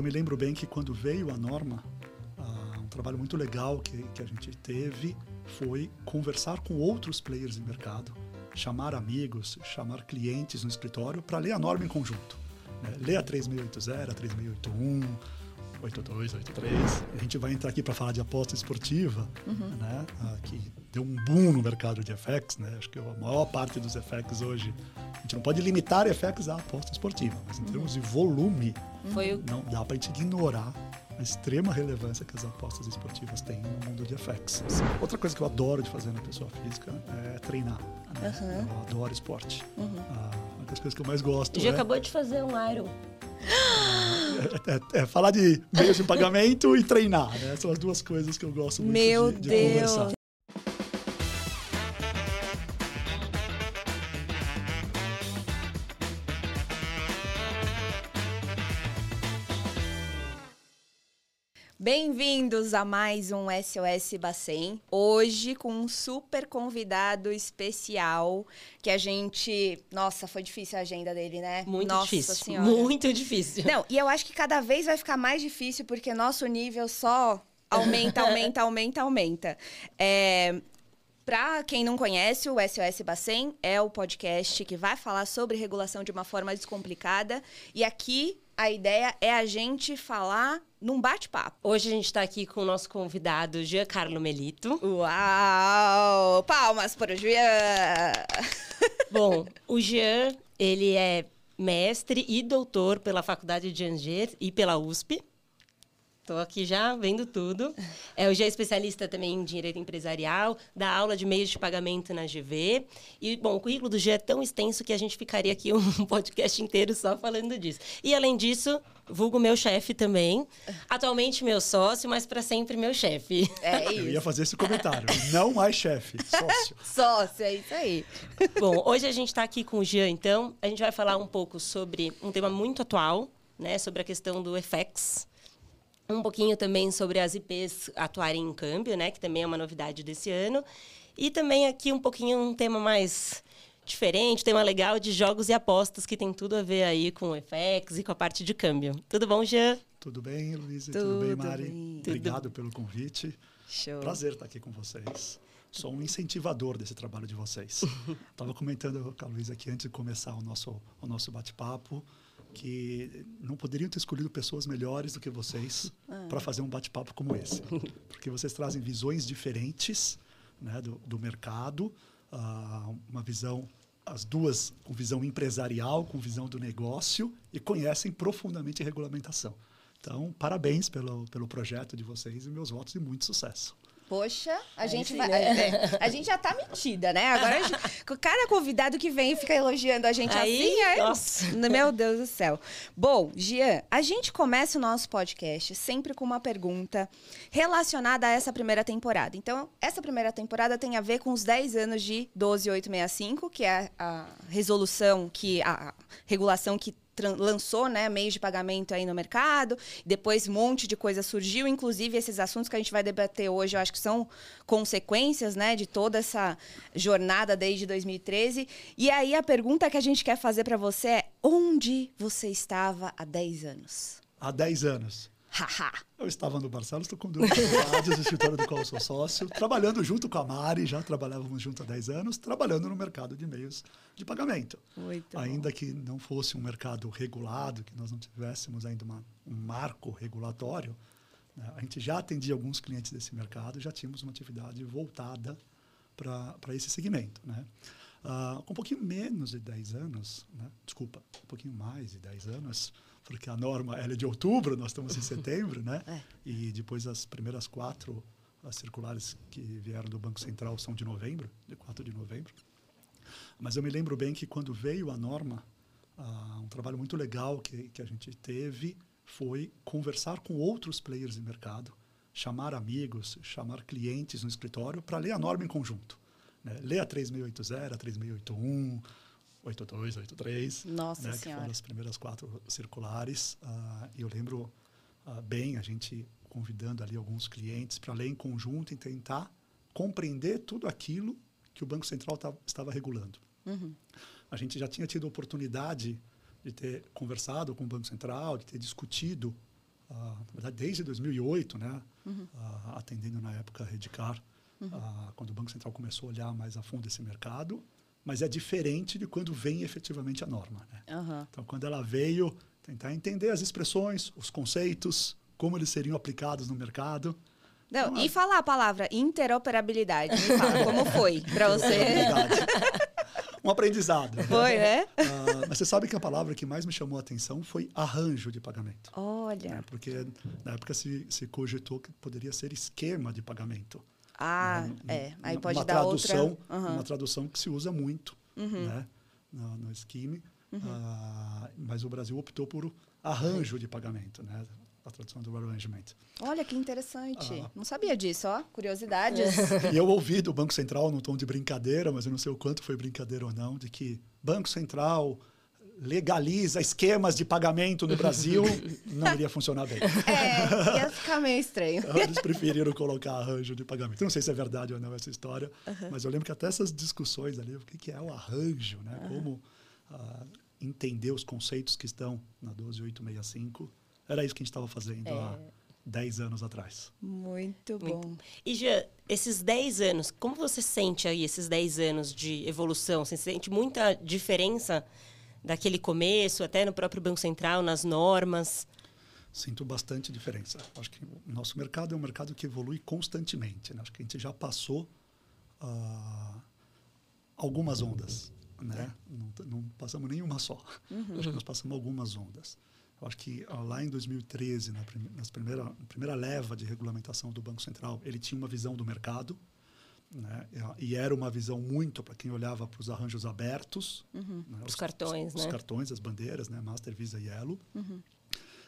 Eu me lembro bem que quando veio a norma, uh, um trabalho muito legal que, que a gente teve foi conversar com outros players de mercado, chamar amigos, chamar clientes no escritório para ler a norma em conjunto. Né? Ler a 3680, a 3681, 82, 83. A gente vai entrar aqui para falar de aposta esportiva, uhum. né? Ah, que deu um boom no mercado de FX, né? Acho que a maior parte dos FX hoje, a gente não pode limitar FX à aposta esportiva, mas em uhum. termos de volume, Foi o... não dá para gente ignorar a extrema relevância que as apostas esportivas têm no mundo de FX. Outra coisa que eu adoro de fazer na pessoa física é treinar. Né? Uhum. Eu adoro esporte. Uhum. Ah, uma das coisas que eu mais gosto. Já é... acabou de fazer um Iron. É, é, é, falar de meios de pagamento e treinar, né? São as duas coisas que eu gosto muito Meu de, de Deus. conversar. Bem-vindos a mais um SOS Bacen. Hoje com um super convidado especial que a gente, nossa, foi difícil a agenda dele, né? Muito nossa difícil. Senhora. Muito difícil. Não, e eu acho que cada vez vai ficar mais difícil porque nosso nível só aumenta, aumenta, aumenta, aumenta. É, para quem não conhece, o SOS Bacen é o podcast que vai falar sobre regulação de uma forma descomplicada. E aqui a ideia é a gente falar num bate-papo. Hoje a gente está aqui com o nosso convidado, Giancarlo Melito. Uau! Palmas para o Jean! Bom, o Jean, ele é mestre e doutor pela Faculdade de Angers e pela USP. Estou aqui já vendo tudo. É, o G é especialista também em direito empresarial, dá aula de meios de pagamento na GV. E, bom, o currículo do G é tão extenso que a gente ficaria aqui um podcast inteiro só falando disso. E, além disso, vulgo meu chefe também. Atualmente meu sócio, mas para sempre meu chefe. É isso. Eu ia fazer esse comentário. Não mais chefe, sócio. sócio, é isso aí. Bom, hoje a gente está aqui com o Jean, então. A gente vai falar um pouco sobre um tema muito atual, né? Sobre a questão do FX um pouquinho também sobre as IPs atuarem em câmbio, né, que também é uma novidade desse ano. E também aqui um pouquinho um tema mais diferente, tema legal de jogos e apostas que tem tudo a ver aí com o FX e com a parte de câmbio. Tudo bom, Jean? Tudo bem, Luísa? Tudo, tudo, bem, Mari? Bem. Obrigado tudo. pelo convite. Show. Prazer estar aqui com vocês. Sou um incentivador desse trabalho de vocês. Estava comentando com a Luísa aqui antes de começar o nosso, o nosso bate-papo que não poderiam ter escolhido pessoas melhores do que vocês ah. para fazer um bate-papo como esse. Porque vocês trazem visões diferentes né, do, do mercado, uh, uma visão, as duas com visão empresarial, com visão do negócio e conhecem profundamente a regulamentação. Então, parabéns pelo, pelo projeto de vocês e meus votos de muito sucesso. Poxa, a gente vai. Né? É, a gente já tá metida, né? Agora, gente, cada convidado que vem fica elogiando a gente aí, assim. Aí, nossa. Meu Deus do céu. Bom, Gian, a gente começa o nosso podcast sempre com uma pergunta relacionada a essa primeira temporada. Então, essa primeira temporada tem a ver com os 10 anos de 12865, que é a resolução que. a regulação que lançou né, meios de pagamento aí no mercado, depois um monte de coisa surgiu, inclusive esses assuntos que a gente vai debater hoje, eu acho que são consequências né, de toda essa jornada desde 2013. E aí a pergunta que a gente quer fazer para você é: onde você estava há 10 anos? Há 10 anos. Eu estava no Barcelos, estou com duas faculdades, no escritório do qual sou sócio, trabalhando junto com a Mari, já trabalhávamos junto há 10 anos, trabalhando no mercado de meios de pagamento. Muito ainda bom. que não fosse um mercado regulado, que nós não tivéssemos ainda uma, um marco regulatório, né, a gente já atendia alguns clientes desse mercado, já tínhamos uma atividade voltada para esse segmento. Né? Uh, com um pouquinho menos de 10 anos, né? desculpa, um pouquinho mais de 10 anos, porque a norma é de outubro, nós estamos em setembro, né? É. E depois as primeiras quatro as circulares que vieram do Banco Central são de novembro, de 4 de novembro. Mas eu me lembro bem que quando veio a norma, uh, um trabalho muito legal que, que a gente teve foi conversar com outros players de mercado, chamar amigos, chamar clientes no escritório para ler a norma em conjunto. Né? Ler a 3680, a 3681, 82, 83. Nossa né, Senhora. Que foram as primeiras quatro circulares. Uh, e eu lembro uh, bem a gente convidando ali alguns clientes para ler em conjunto e tentar compreender tudo aquilo que o Banco Central tá, estava regulando. Uhum. A gente já tinha tido oportunidade de ter conversado com o Banco Central, de ter discutido ah, na verdade, desde 2008, né? Ah, atendendo na época a Redcar, ah, quando o Banco Central começou a olhar mais a fundo esse mercado, mas é diferente de quando vem efetivamente a norma. Né? Aham. Então, quando ela veio, tentar entender as expressões, os conceitos, como eles seriam aplicados no mercado. Não, Não, e é- falar a palavra interoperabilidade. Me fala, como foi pra você? Um aprendizado. né? Foi, né? Ah, mas você sabe que a palavra que mais me chamou a atenção foi arranjo de pagamento. Olha. né? Porque na época se, se cogitou que poderia ser esquema de pagamento. Ah, né? é. Aí pode uma dar tradução, outra. Uhum. Uma tradução que se usa muito né? no, no esquema. Ah, mas o Brasil optou por arranjo de pagamento, né? a tradução do arrangement. Olha que interessante. Ah. Não sabia disso, ó. Curiosidades. E eu ouvi do Banco Central, num tom de brincadeira, mas eu não sei o quanto foi brincadeira ou não, de que Banco Central legaliza esquemas de pagamento no Brasil, não iria funcionar bem. É, ia ficar meio estranho. Eles preferiram colocar arranjo de pagamento. Eu não sei se é verdade ou não essa história, mas eu lembro que até essas discussões ali, o que é o arranjo, né? Como ah, entender os conceitos que estão na 12865. Era isso que a gente estava fazendo há 10 anos atrás. Muito bom. E Jean, esses 10 anos, como você sente aí esses 10 anos de evolução? Você sente muita diferença daquele começo, até no próprio Banco Central, nas normas? Sinto bastante diferença. Acho que o nosso mercado é um mercado que evolui constantemente. né? Acho que a gente já passou ah, algumas ondas. Né? Não, t- não passamos nenhuma só. Acho que nós passamos algumas ondas. Eu acho que ah, lá em 2013, na, prime- nas primeira, na primeira leva de regulamentação do Banco Central, ele tinha uma visão do mercado. Né? E- era uma visão muito para quem olhava para os arranjos abertos. né? Os cartões, os, né? cartões, as bandeiras, né? Master, Visa e Elo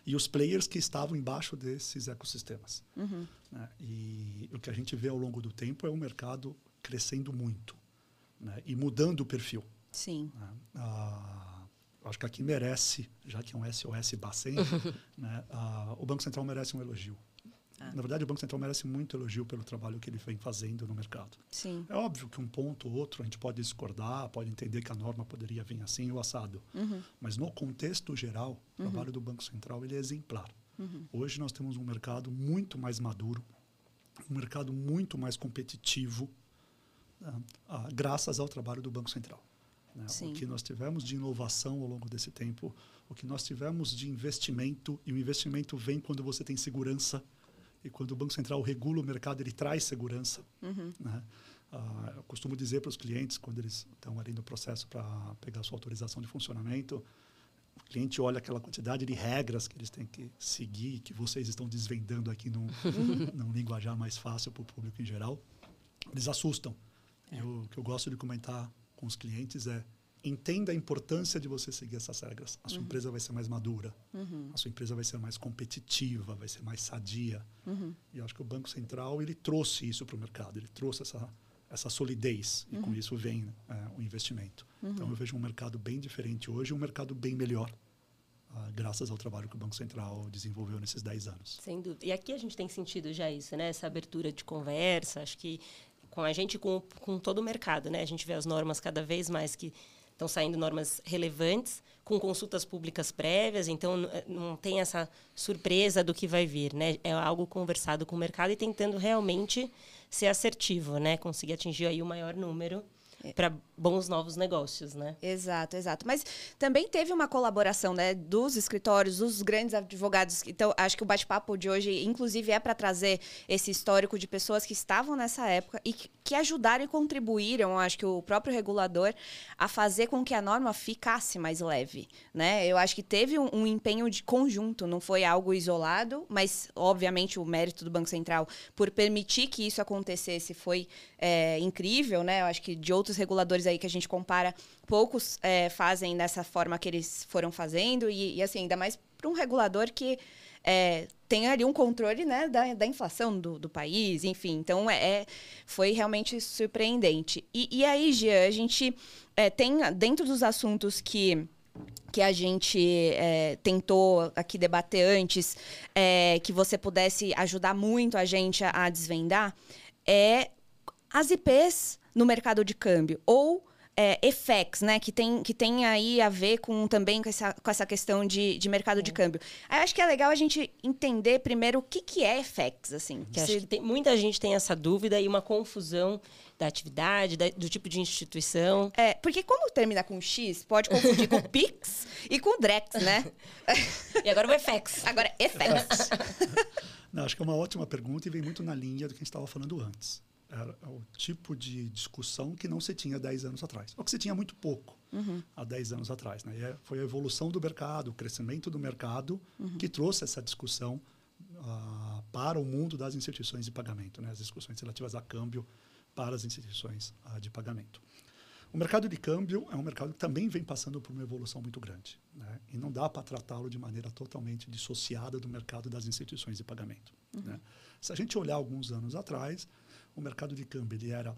e os players que estavam embaixo desses ecossistemas. né? E o que a gente vê ao longo do tempo é o mercado crescendo muito né? e mudando o perfil. Sim. Ah, acho que aqui merece, já que é um SOS Bacen, né? Ah, o Banco Central merece um elogio. Na verdade, o Banco Central merece muito elogio pelo trabalho que ele vem fazendo no mercado. Sim. É óbvio que um ponto ou outro a gente pode discordar, pode entender que a norma poderia vir assim ou assado. Mas no contexto geral, o trabalho do Banco Central ele é exemplar. Hoje nós temos um mercado muito mais maduro, um mercado muito mais competitivo, né, ah, graças ao trabalho do Banco Central. né? O que nós tivemos de inovação ao longo desse tempo, o que nós tivemos de investimento, e o investimento vem quando você tem segurança, e quando o Banco Central regula o mercado, ele traz segurança. Né? Ah, eu costumo dizer para os clientes, quando eles estão ali no processo para pegar sua autorização de funcionamento, o cliente olha aquela quantidade de regras que eles têm que seguir, que vocês estão desvendando aqui num, num linguajar mais fácil para o público em geral, eles assustam. E o que eu gosto de comentar com os clientes é entenda a importância de você seguir essas regras. A sua empresa vai ser mais madura, a sua empresa vai ser mais competitiva, vai ser mais sadia. E eu acho que o Banco Central ele trouxe isso para o mercado, ele trouxe essa essa solidez e com isso vem é, o investimento. Então eu vejo um mercado bem diferente hoje, um mercado bem melhor, ah, graças ao trabalho que o Banco Central desenvolveu nesses 10 anos. Sem dúvida. E aqui a gente tem sentido já isso, né? Essa abertura de conversa, acho que com a gente com, com todo o mercado, né? A gente vê as normas cada vez mais que estão saindo normas relevantes, com consultas públicas prévias, então eh, não tem essa surpresa do que vai vir, né? É algo conversado com o mercado e tentando realmente ser assertivo, né? Conseguir atingir aí o maior número para bons novos negócios, né? Exato, exato. Mas também teve uma colaboração, né, dos escritórios, dos grandes advogados. Então, acho que o bate-papo de hoje, inclusive, é para trazer esse histórico de pessoas que estavam nessa época e que, que ajudaram e contribuíram, acho que o próprio regulador, a fazer com que a norma ficasse mais leve, né? Eu acho que teve um, um empenho de conjunto, não foi algo isolado, mas, obviamente, o mérito do Banco Central por permitir que isso acontecesse foi é, incrível, né? Eu acho que de outros reguladores aí que a gente compara, poucos é, fazem dessa forma que eles foram fazendo e, e, assim, ainda mais para um regulador que é, tem ali um controle né, da, da inflação do, do país, enfim. Então, é, é- foi realmente surpreendente. E, e aí, Gia, a gente é, tem, dentro dos assuntos que que a gente é, tentou aqui debater antes, é, que você pudesse ajudar muito a gente a, a desvendar, é as IPs no mercado de câmbio ou é, FX, né? Que tem, que tem aí a ver com também com essa, com essa questão de, de mercado de câmbio. Aí acho que é legal a gente entender primeiro o que, que é FX, assim. Que acho que tem, muita gente tem essa dúvida e uma confusão da atividade, da, do tipo de instituição. É, porque como termina com X, pode confundir com Pix e com Drex, né? e agora o FX. Agora, FX. Não, acho que é uma ótima pergunta e vem muito na linha do que a gente estava falando antes. Era o tipo de discussão que não se tinha 10 anos atrás. Ou que se tinha muito pouco uhum. há 10 anos atrás. Né? E é, foi a evolução do mercado, o crescimento do mercado uhum. que trouxe essa discussão uh, para o mundo das instituições de pagamento, né? as discussões relativas a câmbio para as instituições uh, de pagamento. O mercado de câmbio é um mercado que também vem passando por uma evolução muito grande. Né? E não dá para tratá-lo de maneira totalmente dissociada do mercado das instituições de pagamento. Uhum. Né? Se a gente olhar alguns anos atrás, o mercado de câmbio ele era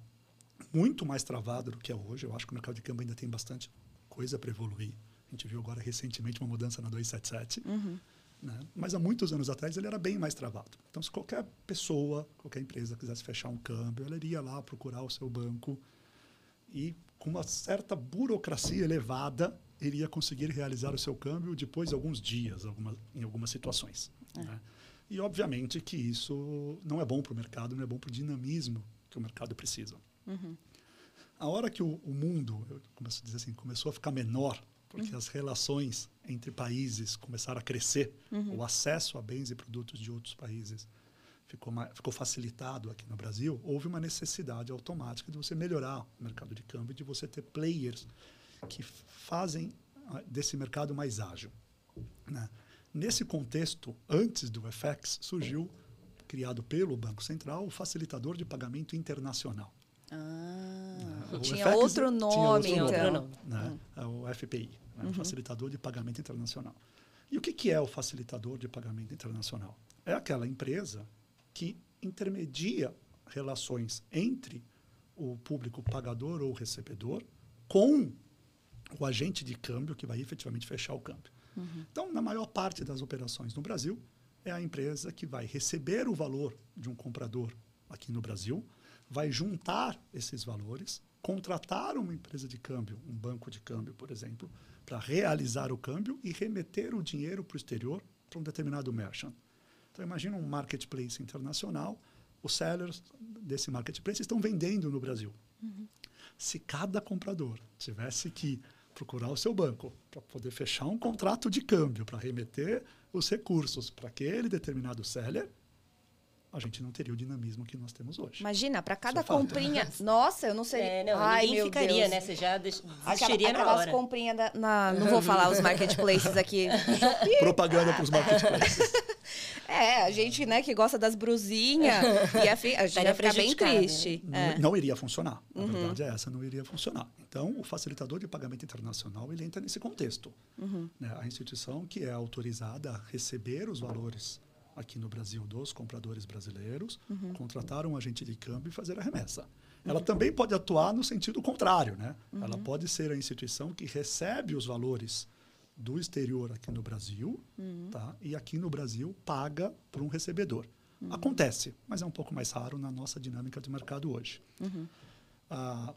muito mais travado do que é hoje. Eu acho que o mercado de câmbio ainda tem bastante coisa para evoluir. A gente viu agora recentemente uma mudança na 277. Uhum. Né? Mas há muitos anos atrás ele era bem mais travado. Então, se qualquer pessoa, qualquer empresa quisesse fechar um câmbio, ela iria lá procurar o seu banco e com uma certa burocracia elevada, iria conseguir realizar o seu câmbio depois de alguns dias, alguma, em algumas situações. É. Né? E, obviamente, que isso não é bom para o mercado, não é bom para o dinamismo que o mercado precisa. Uhum. A hora que o, o mundo, eu começo a dizer assim, começou a ficar menor, porque uhum. as relações entre países começaram a crescer, uhum. o acesso a bens e produtos de outros países ficou, mais, ficou facilitado aqui no Brasil, houve uma necessidade automática de você melhorar o mercado de câmbio, de você ter players que fazem ah, desse mercado mais ágil. Né? Nesse contexto, antes do FX, surgiu, criado pelo Banco Central, o facilitador de pagamento internacional. Ah, né? tinha, FX, outro nome, tinha outro nome, então. Né? Hum. O FPI, né? uhum. o Facilitador de Pagamento Internacional. E o que, que é o facilitador de pagamento internacional? É aquela empresa que intermedia relações entre o público pagador ou recebedor com o agente de câmbio que vai efetivamente fechar o câmbio. Uhum. Então, na maior parte das operações no Brasil, é a empresa que vai receber o valor de um comprador aqui no Brasil, vai juntar esses valores, contratar uma empresa de câmbio, um banco de câmbio, por exemplo, para realizar o câmbio e remeter o dinheiro para o exterior para um determinado merchant. Então, imagina um marketplace internacional, os sellers desse marketplace estão vendendo no Brasil. Uhum. Se cada comprador tivesse que procurar o seu banco para poder fechar um contrato de câmbio, para remeter os recursos para aquele determinado seller, a gente não teria o dinamismo que nós temos hoje. Imagina, para cada Isso comprinha. É nossa, eu não sei. É, não, Ai, ninguém ficaria, Deus. né? Você já desistiria Aquela, na hora. comprinhas da, na, não vou falar os marketplaces aqui. Propaganda para os marketplaces. É, a gente, né, que gosta das brusinhas, ia, fi, a gente ia ficar bem triste. Né? É. Não, iria funcionar. A uhum. verdade é essa, não iria funcionar. Então, o facilitador de pagamento internacional, ele entra nesse contexto. Uhum. Né? A instituição que é autorizada a receber os valores aqui no Brasil dos compradores brasileiros, uhum. contratar um agente de câmbio e fazer a remessa. Ela uhum. também pode atuar no sentido contrário, né? Ela uhum. pode ser a instituição que recebe os valores do exterior aqui no Brasil, uhum. tá? E aqui no Brasil paga para um recebedor. Uhum. Acontece, mas é um pouco mais raro na nossa dinâmica de mercado hoje. Uhum. Ah,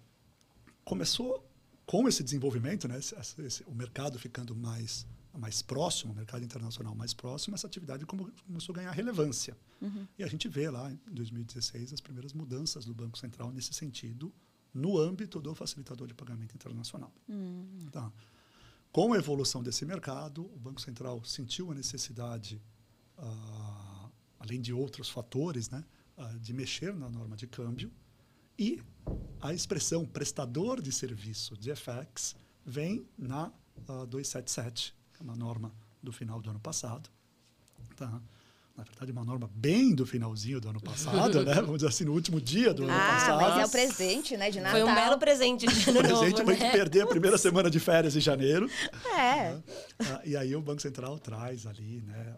começou com esse desenvolvimento, né? Esse, esse, o mercado ficando mais mais próximo, o mercado internacional mais próximo, essa atividade começou a ganhar relevância. Uhum. E a gente vê lá em 2016 as primeiras mudanças do Banco Central nesse sentido, no âmbito do facilitador de pagamento internacional. Uhum. Tá. Com a evolução desse mercado, o Banco Central sentiu a necessidade, uh, além de outros fatores, né, uh, de mexer na norma de câmbio. E a expressão prestador de serviço de FX vem na uh, ah, 277, que é uma norma do final do ano passado. Tá? Na verdade, uma norma bem do finalzinho do ano passado, né? Vamos dizer assim, no último dia do ah, ano passado. Mas é o presente, né? De Natal. Foi um belo presente de ano novo, presente foi né? perder a primeira semana de férias em janeiro. É. Né? E aí o Banco Central traz ali, né?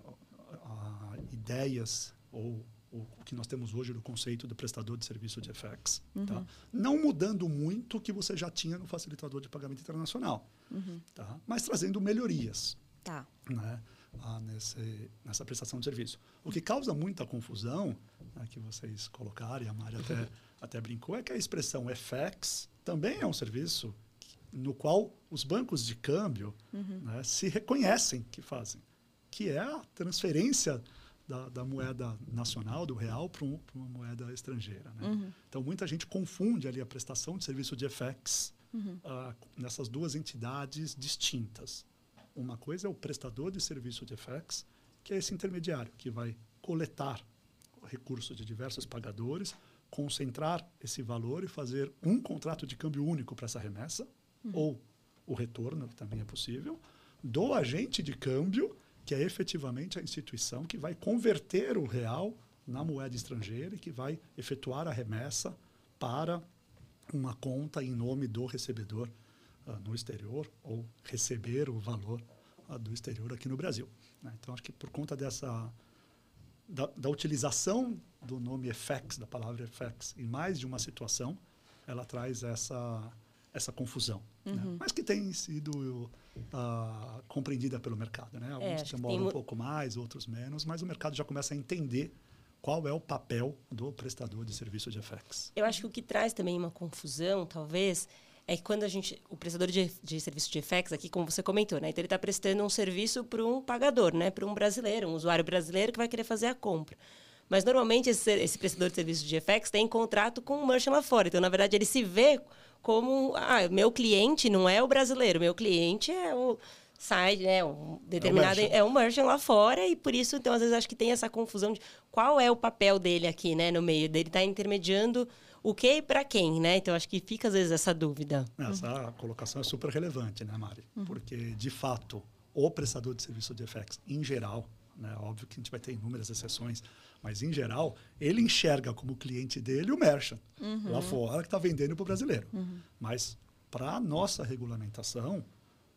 ideias ou o que nós temos hoje do conceito do prestador de serviço de FX. Uhum. Tá? Não mudando muito o que você já tinha no facilitador de pagamento internacional, uhum. tá? mas trazendo melhorias. Tá. Né? Ah, nesse, nessa prestação de serviço. O que causa muita confusão, né, que vocês colocaram, e a Mari até, até brincou, é que a expressão FX também é um serviço no qual os bancos de câmbio uhum. né, se reconhecem que fazem, que é a transferência da, da moeda nacional, do real, para um, uma moeda estrangeira. Né? Uhum. Então, muita gente confunde ali a prestação de serviço de FX uhum. uh, nessas duas entidades distintas. Uma coisa é o prestador de serviço de FX, que é esse intermediário, que vai coletar recursos de diversos pagadores, concentrar esse valor e fazer um contrato de câmbio único para essa remessa, uhum. ou o retorno, que também é possível, do agente de câmbio, que é efetivamente a instituição que vai converter o real na moeda estrangeira e que vai efetuar a remessa para uma conta em nome do recebedor no exterior ou receber o valor uh, do exterior aqui no Brasil. Né? Então, acho que por conta dessa da, da, utilização do nome FX, da palavra FX, em mais de uma situação, ela traz essa essa confusão, né? uhum. né? mas que tem sido uh, compreendida pelo mercado. Né? Alguns é, demoram um pouco mais, outros menos, mas o mercado já começa a entender qual é o papel do prestador de serviço de FX. Eu acho que o que traz também uma confusão, talvez, é que quando a gente, o prestador de, de serviço de FX aqui, como você comentou, né? Então ele está prestando um serviço para um pagador, né? Para um brasileiro, um usuário brasileiro que vai querer fazer a compra. Mas normalmente esse, esse prestador de serviço de FX tem contrato com o merchant lá fora. Então, na verdade, ele se vê como ah, meu cliente não é o brasileiro, meu cliente é o site, né, um determinado é um, merchant lá fora e por isso então às vezes acho que tem essa confusão de qual é o papel dele aqui, né, no meio dele tá intermediando o que e para quem, né? Então acho que fica às vezes essa dúvida. Essa uhum. colocação é super relevante, né, Mari? Uhum. Porque de fato o prestador de serviço de FX em geral, né, óbvio que a gente vai ter inúmeras exceções, mas, em geral, ele enxerga como cliente dele o merchant, uhum. lá fora, que está vendendo para o brasileiro. Uhum. Mas, para a nossa regulamentação,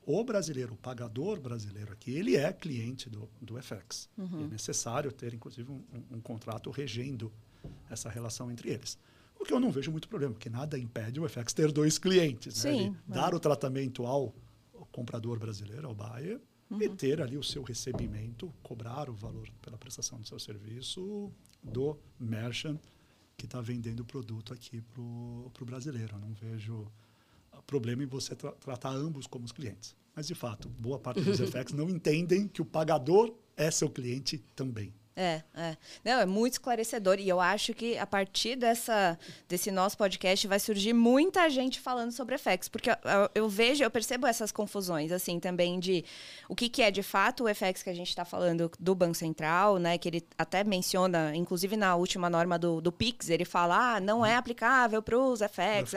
o brasileiro, o pagador brasileiro aqui, ele é cliente do, do FX. Uhum. é necessário ter, inclusive, um, um, um, contrato regendo essa relação entre eles. O que eu não vejo muito problema, porque nada impede o FX ter dois clientes. Né? Sim, né? Dar o tratamento ao comprador brasileiro, ao buyer, uhum. e ter ali o seu recebimento, cobrar o valor pela prestação do seu serviço do merchant que está vendendo o produto aqui para o brasileiro. Eu não vejo problema em você tra tratar ambos como os clientes. Mas, de fato, boa parte dos FX não entendem que o pagador é seu cliente também. É, é. Não, é muito esclarecedor. E eu acho que a partir dessa, desse nosso podcast vai surgir muita gente falando sobre FX. Porque eu, eu, eu vejo, eu percebo essas confusões, assim, também de o que, que é de fato o FX que a gente está falando do Banco Central, né? Que ele até menciona, inclusive na última norma do, do PIX, ele fala, ah, não é aplicável para os FX.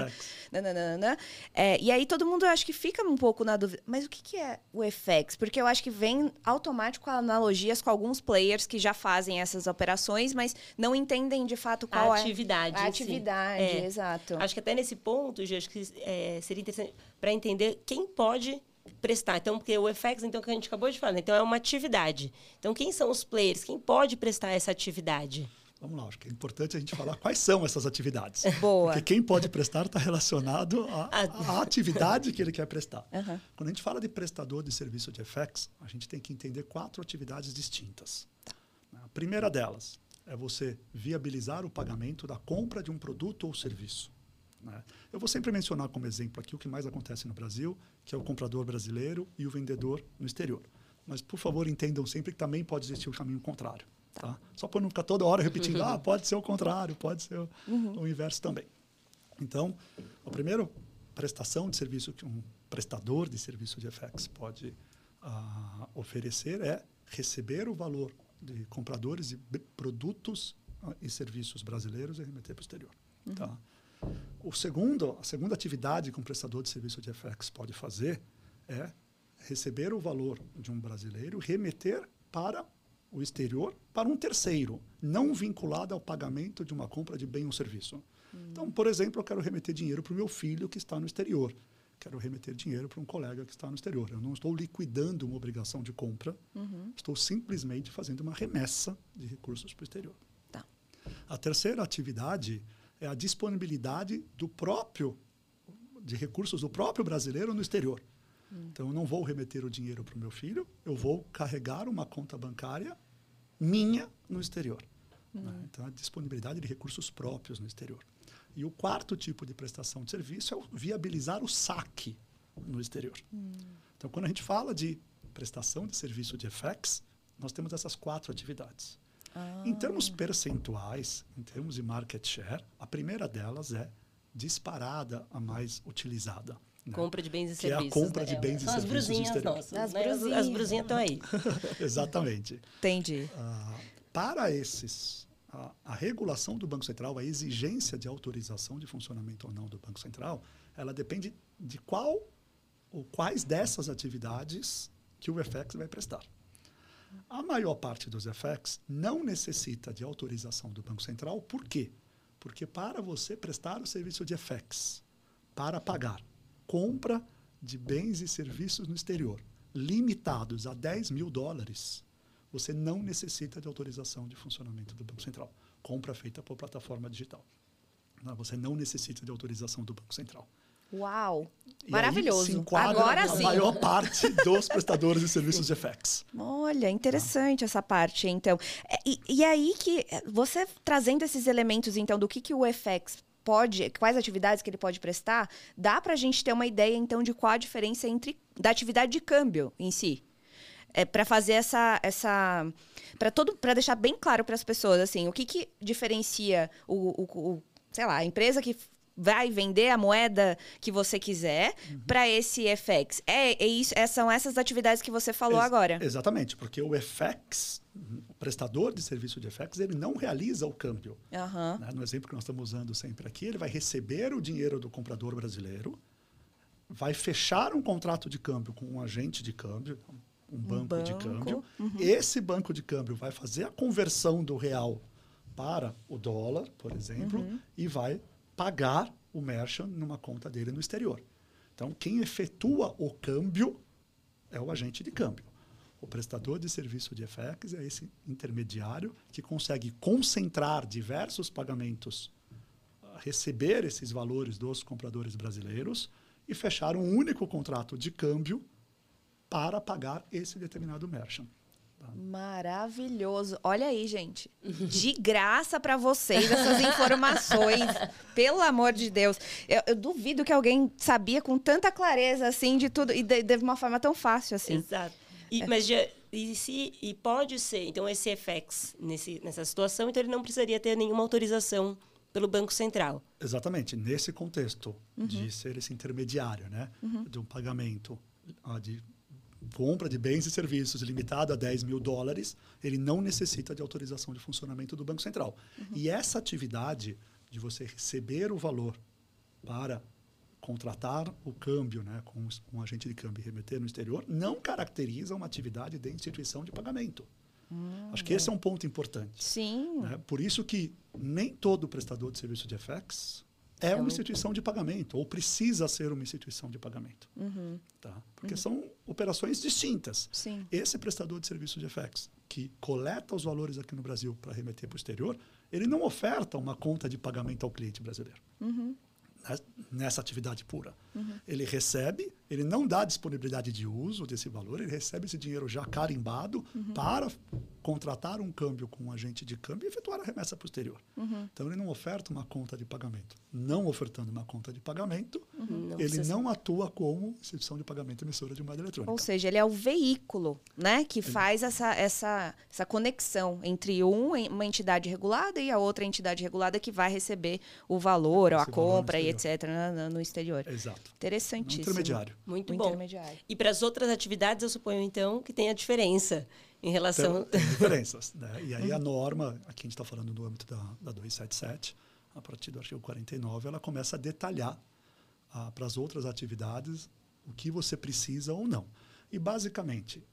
Nananana. É, e aí todo mundo, eu acho que fica um pouco na dúvida. Mas o que, que é o FX? Porque eu acho que vem automático analogias com alguns players que já fazem essas operações, mas não entendem de fato qual a atividade. É a atividade, é. exato. Acho que até nesse ponto, Gê, acho que é, seria interessante para entender quem pode prestar. Então, porque o FX, então, que a gente acabou de falar, né? então é uma atividade. Então, quem são os players? Quem pode prestar essa atividade? Vamos lá, acho que é importante a gente falar quais são essas atividades. Boa. Porque quem pode prestar está relacionado à, atividade que ele quer prestar. Uhum. Quando a gente fala de prestador de serviço de FX, a gente tem que entender quatro atividades distintas. Primeira delas é você viabilizar o pagamento da compra de um produto ou serviço. Né? Eu vou sempre mencionar como exemplo aqui o que mais acontece no Brasil, que é o comprador brasileiro e o vendedor no exterior. Mas, por favor, entendam sempre que também pode existir o caminho contrário. Tá? Só para não ficar toda hora repetindo, ah, pode ser o contrário, pode ser o, uhum. o inverso também. Então, a primeira prestação de serviço que um prestador de serviço de FX pode uh, oferecer é receber o valor de compradores de produtos uh, e serviços brasileiros e remeter para o exterior. Uhum. Tá? O segundo, a segunda atividade que um prestador de serviço de FX pode fazer é receber o valor de um brasileiro remeter para o exterior para um terceiro, não vinculado ao pagamento de uma compra de bem ou serviço. Uhum. Então, por exemplo, eu quero remeter dinheiro para o meu filho que está no exterior. Quero remeter dinheiro para um colega que está no exterior. Eu não estou liquidando uma obrigação de compra, uhum. estou simplesmente fazendo uma remessa de recursos para o exterior. Tá. A terceira atividade é a disponibilidade do próprio de recursos do próprio brasileiro no exterior. Hum. Então, eu não vou remeter o dinheiro para o meu filho, eu vou carregar uma conta bancária minha no exterior. Hum. Né? Então, a disponibilidade de recursos próprios no exterior. E o quarto tipo de prestação de serviço é viabilizar o saque no exterior. Então, quando a gente fala de prestação de serviço de FX, nós temos essas quatro atividades. Em termos percentuais, em termos de market share, a primeira delas é disparada a mais utilizada. né? Compra de bens e Que é a serviços. compra né? de bens e serviços brusinhas exterior. nossas. As né? As- brusinhas. As brusinhas estão aí. Exatamente. Entendi. Ah, para esses, a, a regulação do Banco Central, a exigência de autorização de funcionamento ou não do Banco Central, ela depende de qual ou quais dessas atividades que o FX vai prestar. A maior parte dos FX não necessita de autorização do Banco Central, por quê? Porque para você prestar o serviço de FX, para pagar compra de bens e serviços no exterior, limitados a 10 mil dólares, você não necessita de autorização de funcionamento do Banco Central. Compra feita por plataforma digital. Não, Você não necessita de autorização do Banco Central. Uau. E Maravilhoso. Agora a sim. maior parte dos prestadores de serviços de FX. Olha, interessante essa parte, então. É, E, e aí que é, você trazendo esses elementos, então, do que, que o FX pode, quais atividades que ele pode prestar, dá para a gente ter uma ideia, então, de qual a diferença entre da atividade de câmbio em si. É, para fazer essa essa para todo para deixar bem claro para as pessoas assim o que, que diferencia o, o, o- sei lá a empresa que vai vender a moeda que você quiser para esse FX é, é isso é, são essas atividades que você falou Ex- agora Exatamente, porque o FX, o prestador de serviço de FX, ele não realiza o câmbio. Aham. né? No exemplo que nós estamos usando sempre aqui, ele vai receber o dinheiro do comprador brasileiro, vai fechar um contrato de câmbio com um agente de câmbio, um banco, de banco, câmbio. Esse banco de câmbio vai fazer a conversão do real para o dólar, por exemplo, e vai pagar o merchant numa conta dele no exterior. Então, quem efetua o câmbio é o agente de câmbio. O prestador de serviço de FX é esse intermediário que consegue concentrar diversos pagamentos, ah, receber esses valores dos compradores brasileiros e fechar um único contrato de câmbio para pagar esse determinado merchant. Maravilhoso. Olha aí, gente. De graça para vocês essas informações. Pelo amor de Deus. Eu, eu duvido que alguém sabia com tanta clareza assim de tudo e de, de uma forma tão fácil assim. Exato. E, Mas já, e, se, e pode ser, então, esse FX nesse, nessa situação, então ele não precisaria ter nenhuma autorização pelo Banco Central. Exatamente, nesse contexto de ser esse intermediário, né, de um pagamento ah, de compra de bens e serviços limitado a 10 mil dólares, ele não necessita de autorização de funcionamento do Banco Central. E essa atividade de você receber o valor para contratar o câmbio né, com um agente de câmbio e remeter no exterior não caracteriza uma atividade de instituição de pagamento. Acho que esse é um ponto importante. Sim. né? Por isso que nem todo prestador de serviço de FX é É uma um- instituição de pagamento, ou precisa ser uma instituição de pagamento. Uhum. Tá? Porque são operações distintas. Sim. Esse prestador de serviço de FX, que coleta os valores aqui no Brasil para remeter para o exterior, ele não oferta uma conta de pagamento ao cliente brasileiro. Uhum. né, Nessa atividade pura. Ele recebe, ele não dá disponibilidade de uso desse valor, ele recebe esse dinheiro já carimbado para contratar um câmbio com um agente de câmbio e efetuar a remessa o exterior. Então, ele não oferta uma conta de pagamento. Não ofertando uma conta de pagamento, Não ele precisa- não atua como instituição de pagamento emissora de moeda eletrônica. Ou seja, ele é o veículo, né, que faz essa, essa, essa conexão entre um, uma entidade regulada e a outra entidade regulada que vai receber o valor, ou a compra e etc. no, no exterior. Exato. Interessantíssimo. intermediário. Muito Um bom. intermediário. E para as outras atividades, eu suponho, então, que tem a diferença em relação... Tem, tem diferenças. Né? E aí a norma, aqui a gente está falando no âmbito da, da 277, a partir do artigo 49, ela começa a detalhar ah, para as outras atividades o que você precisa ou não. E, basicamente,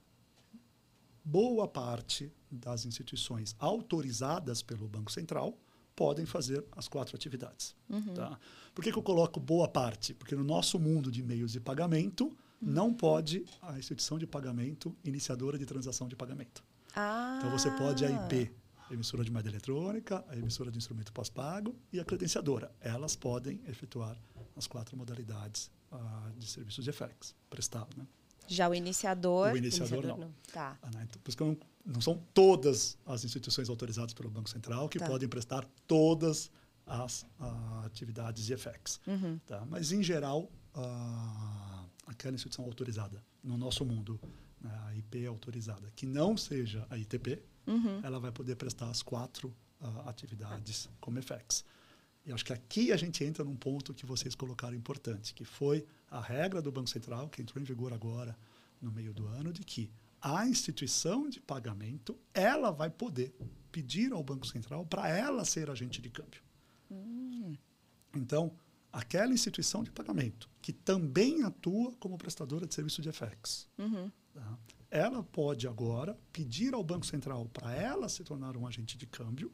boa parte das instituições autorizadas pelo Banco Central podem fazer as quatro atividades. Tá? Por que, que eu coloco boa parte? Porque no nosso mundo de meios de pagamento, não pode a instituição de pagamento iniciadora de transação de pagamento. Ah. Então você pode a IP, emissora de moeda eletrônica, a emissora de instrumento pós-pago e a credenciadora. Elas podem efetuar as quatro modalidades ah, de serviços de FX, prestar. Né? Já o iniciador. O iniciador, iniciador não. não. Tá. Ah? Então, por isso que não, não são todas as instituições autorizadas pelo Banco Central que Tá. podem prestar todas as ah, atividades de FX. Uhum. Tá? Mas, em geral, ah, aquela instituição autorizada no nosso mundo, né, a IP autorizada, que não seja a ITP, Uhum. ela vai poder prestar as quatro atividades como FX. E acho que aqui a gente entra num ponto que vocês colocaram importante, que foi a regra do Banco Central, que entrou em vigor agora no meio do ano, de que a instituição de pagamento ela vai poder pedir ao Banco Central para ela ser agente de câmbio. Então, aquela instituição de pagamento que também atua como prestadora de serviço de FX, Uhum. tá? ela pode agora pedir ao Banco Central para ela se tornar um agente de câmbio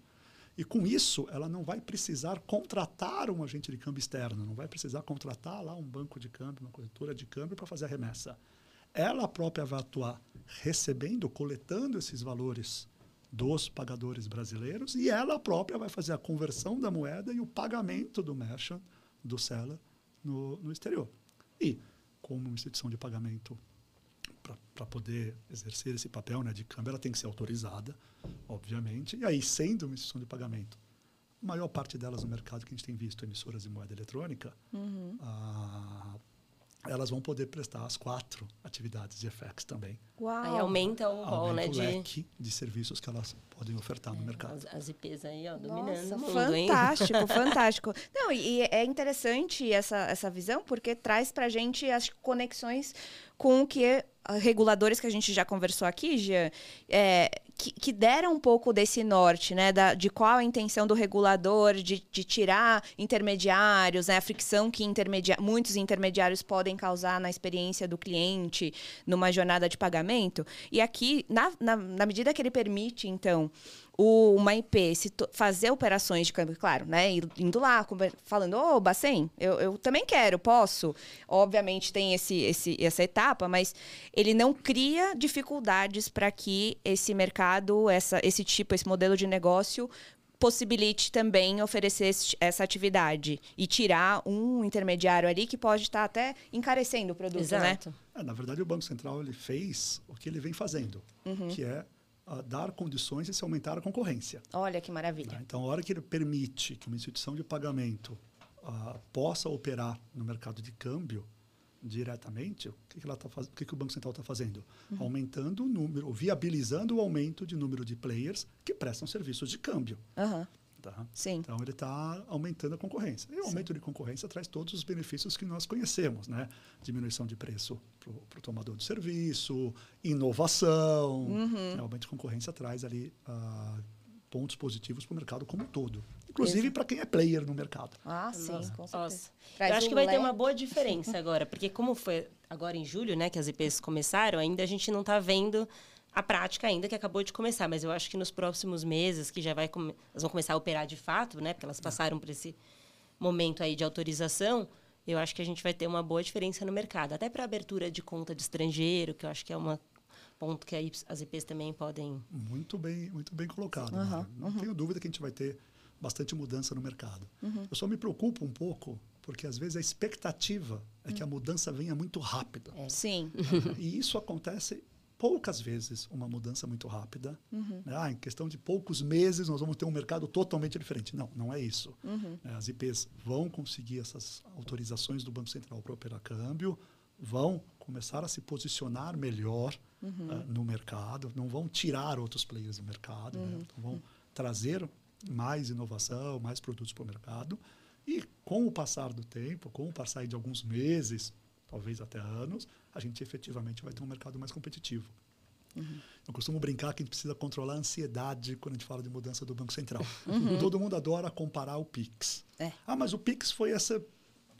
e com isso ela não vai precisar contratar um agente de câmbio externo, não vai precisar contratar lá um banco de câmbio, uma corretora de câmbio para fazer a remessa. Ela própria vai atuar recebendo, coletando esses valores dos pagadores brasileiros e ela própria vai fazer a conversão da moeda e o pagamento do merchant, do seller, no, no exterior. E, como instituição de pagamento para poder exercer esse papel né, de câmbio, ela tem que ser autorizada, obviamente. E aí, sendo uma instituição de pagamento, a maior parte delas no mercado que a gente tem visto, emissoras de moeda eletrônica, ah, elas vão poder prestar as quatro atividades de FX também. Uau. Aí aumenta o rol, né? O De leque de serviços que elas podem ofertar no mercado. as, as IPs aí, ó, dominando Nossa, mundo, hein? fantástico, fantástico. Não, e é interessante essa, essa visão, porque traz pra gente as conexões com o que ah, reguladores que a gente já conversou aqui, Jean, é, que, que deram um pouco desse norte, né? Da, de qual a intenção do regulador de, de tirar intermediários, né? A fricção que intermedia muitos intermediários podem causar na experiência do cliente numa jornada de pagamento. E aqui, na, na, na medida que ele permite, então, o, uma IP se to- fazer operações de câmbio, claro, né? Indo lá, falando, ô, Bacen, eu, eu também quero, posso. Obviamente tem esse, esse, essa etapa, mas ele não cria dificuldades para que esse mercado, essa, esse tipo, esse modelo de negócio possibilite também oferecer esse- essa atividade e tirar um intermediário ali que pode estar até encarecendo o produto, né? Exato. É, na verdade, o Banco Central ele fez o que ele vem fazendo, que é ah, dar condições de se aumentar a concorrência. Olha que maravilha. né? Então, a hora que ele permite que uma instituição de pagamento ah, possa operar no mercado de câmbio diretamente, o que, que, ela tá faz... o, que, que o Banco Central está fazendo? Aumentando o número, viabilizando o aumento de número de players que prestam serviços de câmbio. Aham, Tá? Sim. Então, ele está aumentando a concorrência. E o aumento de concorrência traz todos os benefícios que nós conhecemos, né? Diminuição de preço para o tomador de serviço, inovação. Uhum. né? O aumento de concorrência traz ali ah, pontos positivos para o mercado como um todo. Inclusive para quem é player no mercado. Ah, sim, Nossa, com certeza. Eu acho que vai ter uma boa diferença agora, porque como foi agora em julho, né, que as IPs começaram, ainda a gente não está vendo a prática ainda que acabou de começar, mas eu acho que nos próximos meses que já vai come- elas vão começar a operar de fato, né, porque elas passaram por esse momento aí de autorização, eu acho que a gente vai ter uma boa diferença no mercado, até para abertura de conta de estrangeiro, que eu acho que é um ponto que aí as IPs também podem Muito bem, muito bem colocado. Mário. Não tenho dúvida que a gente vai ter bastante mudança no mercado. Eu só me preocupo um pouco porque às vezes a expectativa é que a mudança venha muito rápida. Sim. e isso acontece poucas vezes, uma mudança muito rápida. Uhum. Né? Ah, em questão de poucos meses nós vamos ter um mercado totalmente diferente. Não, não é isso. Uhum. É, As IPs vão conseguir essas autorizações do Banco Central para operar câmbio, vão começar a se posicionar melhor Uhum. ah, no mercado, não vão tirar outros players do mercado, Uhum. né? então vão trazer mais inovação, mais produtos para o mercado. E com o passar do tempo, com o passar de alguns meses, talvez até anos, a gente efetivamente vai ter um mercado mais competitivo. Eu costumo brincar que a gente precisa controlar a ansiedade quando a gente fala de mudança do Banco Central. Todo mundo adora comparar o Pix. É. Ah, mas o Pix foi essa,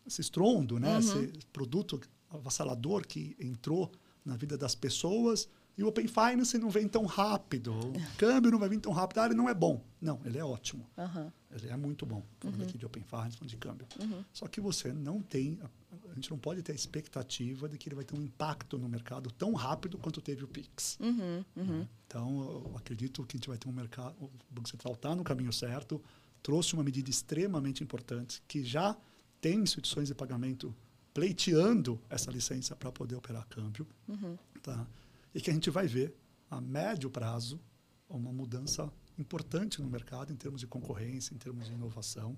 esse estrondo, né? esse produto avassalador que entrou na vida das pessoas e o Open Finance não vem tão rápido, o câmbio não vai vir tão rápido, ah, ele não é bom. Não, ele é ótimo. Ele é muito bom, falando aqui de Open Finance, falando de câmbio. Só que você não tem, a gente não pode ter a expectativa de que ele vai ter um impacto no mercado tão rápido quanto teve o Pix. Uhum, uhum. né? Então, eu acredito que a gente vai ter um mercado, o Banco Central está no caminho certo, trouxe uma medida extremamente importante, que já tem instituições de pagamento pleiteando essa licença para poder operar câmbio, tá? e que a gente vai ver, a médio prazo, uma mudança importante no mercado em termos de concorrência, em termos de inovação,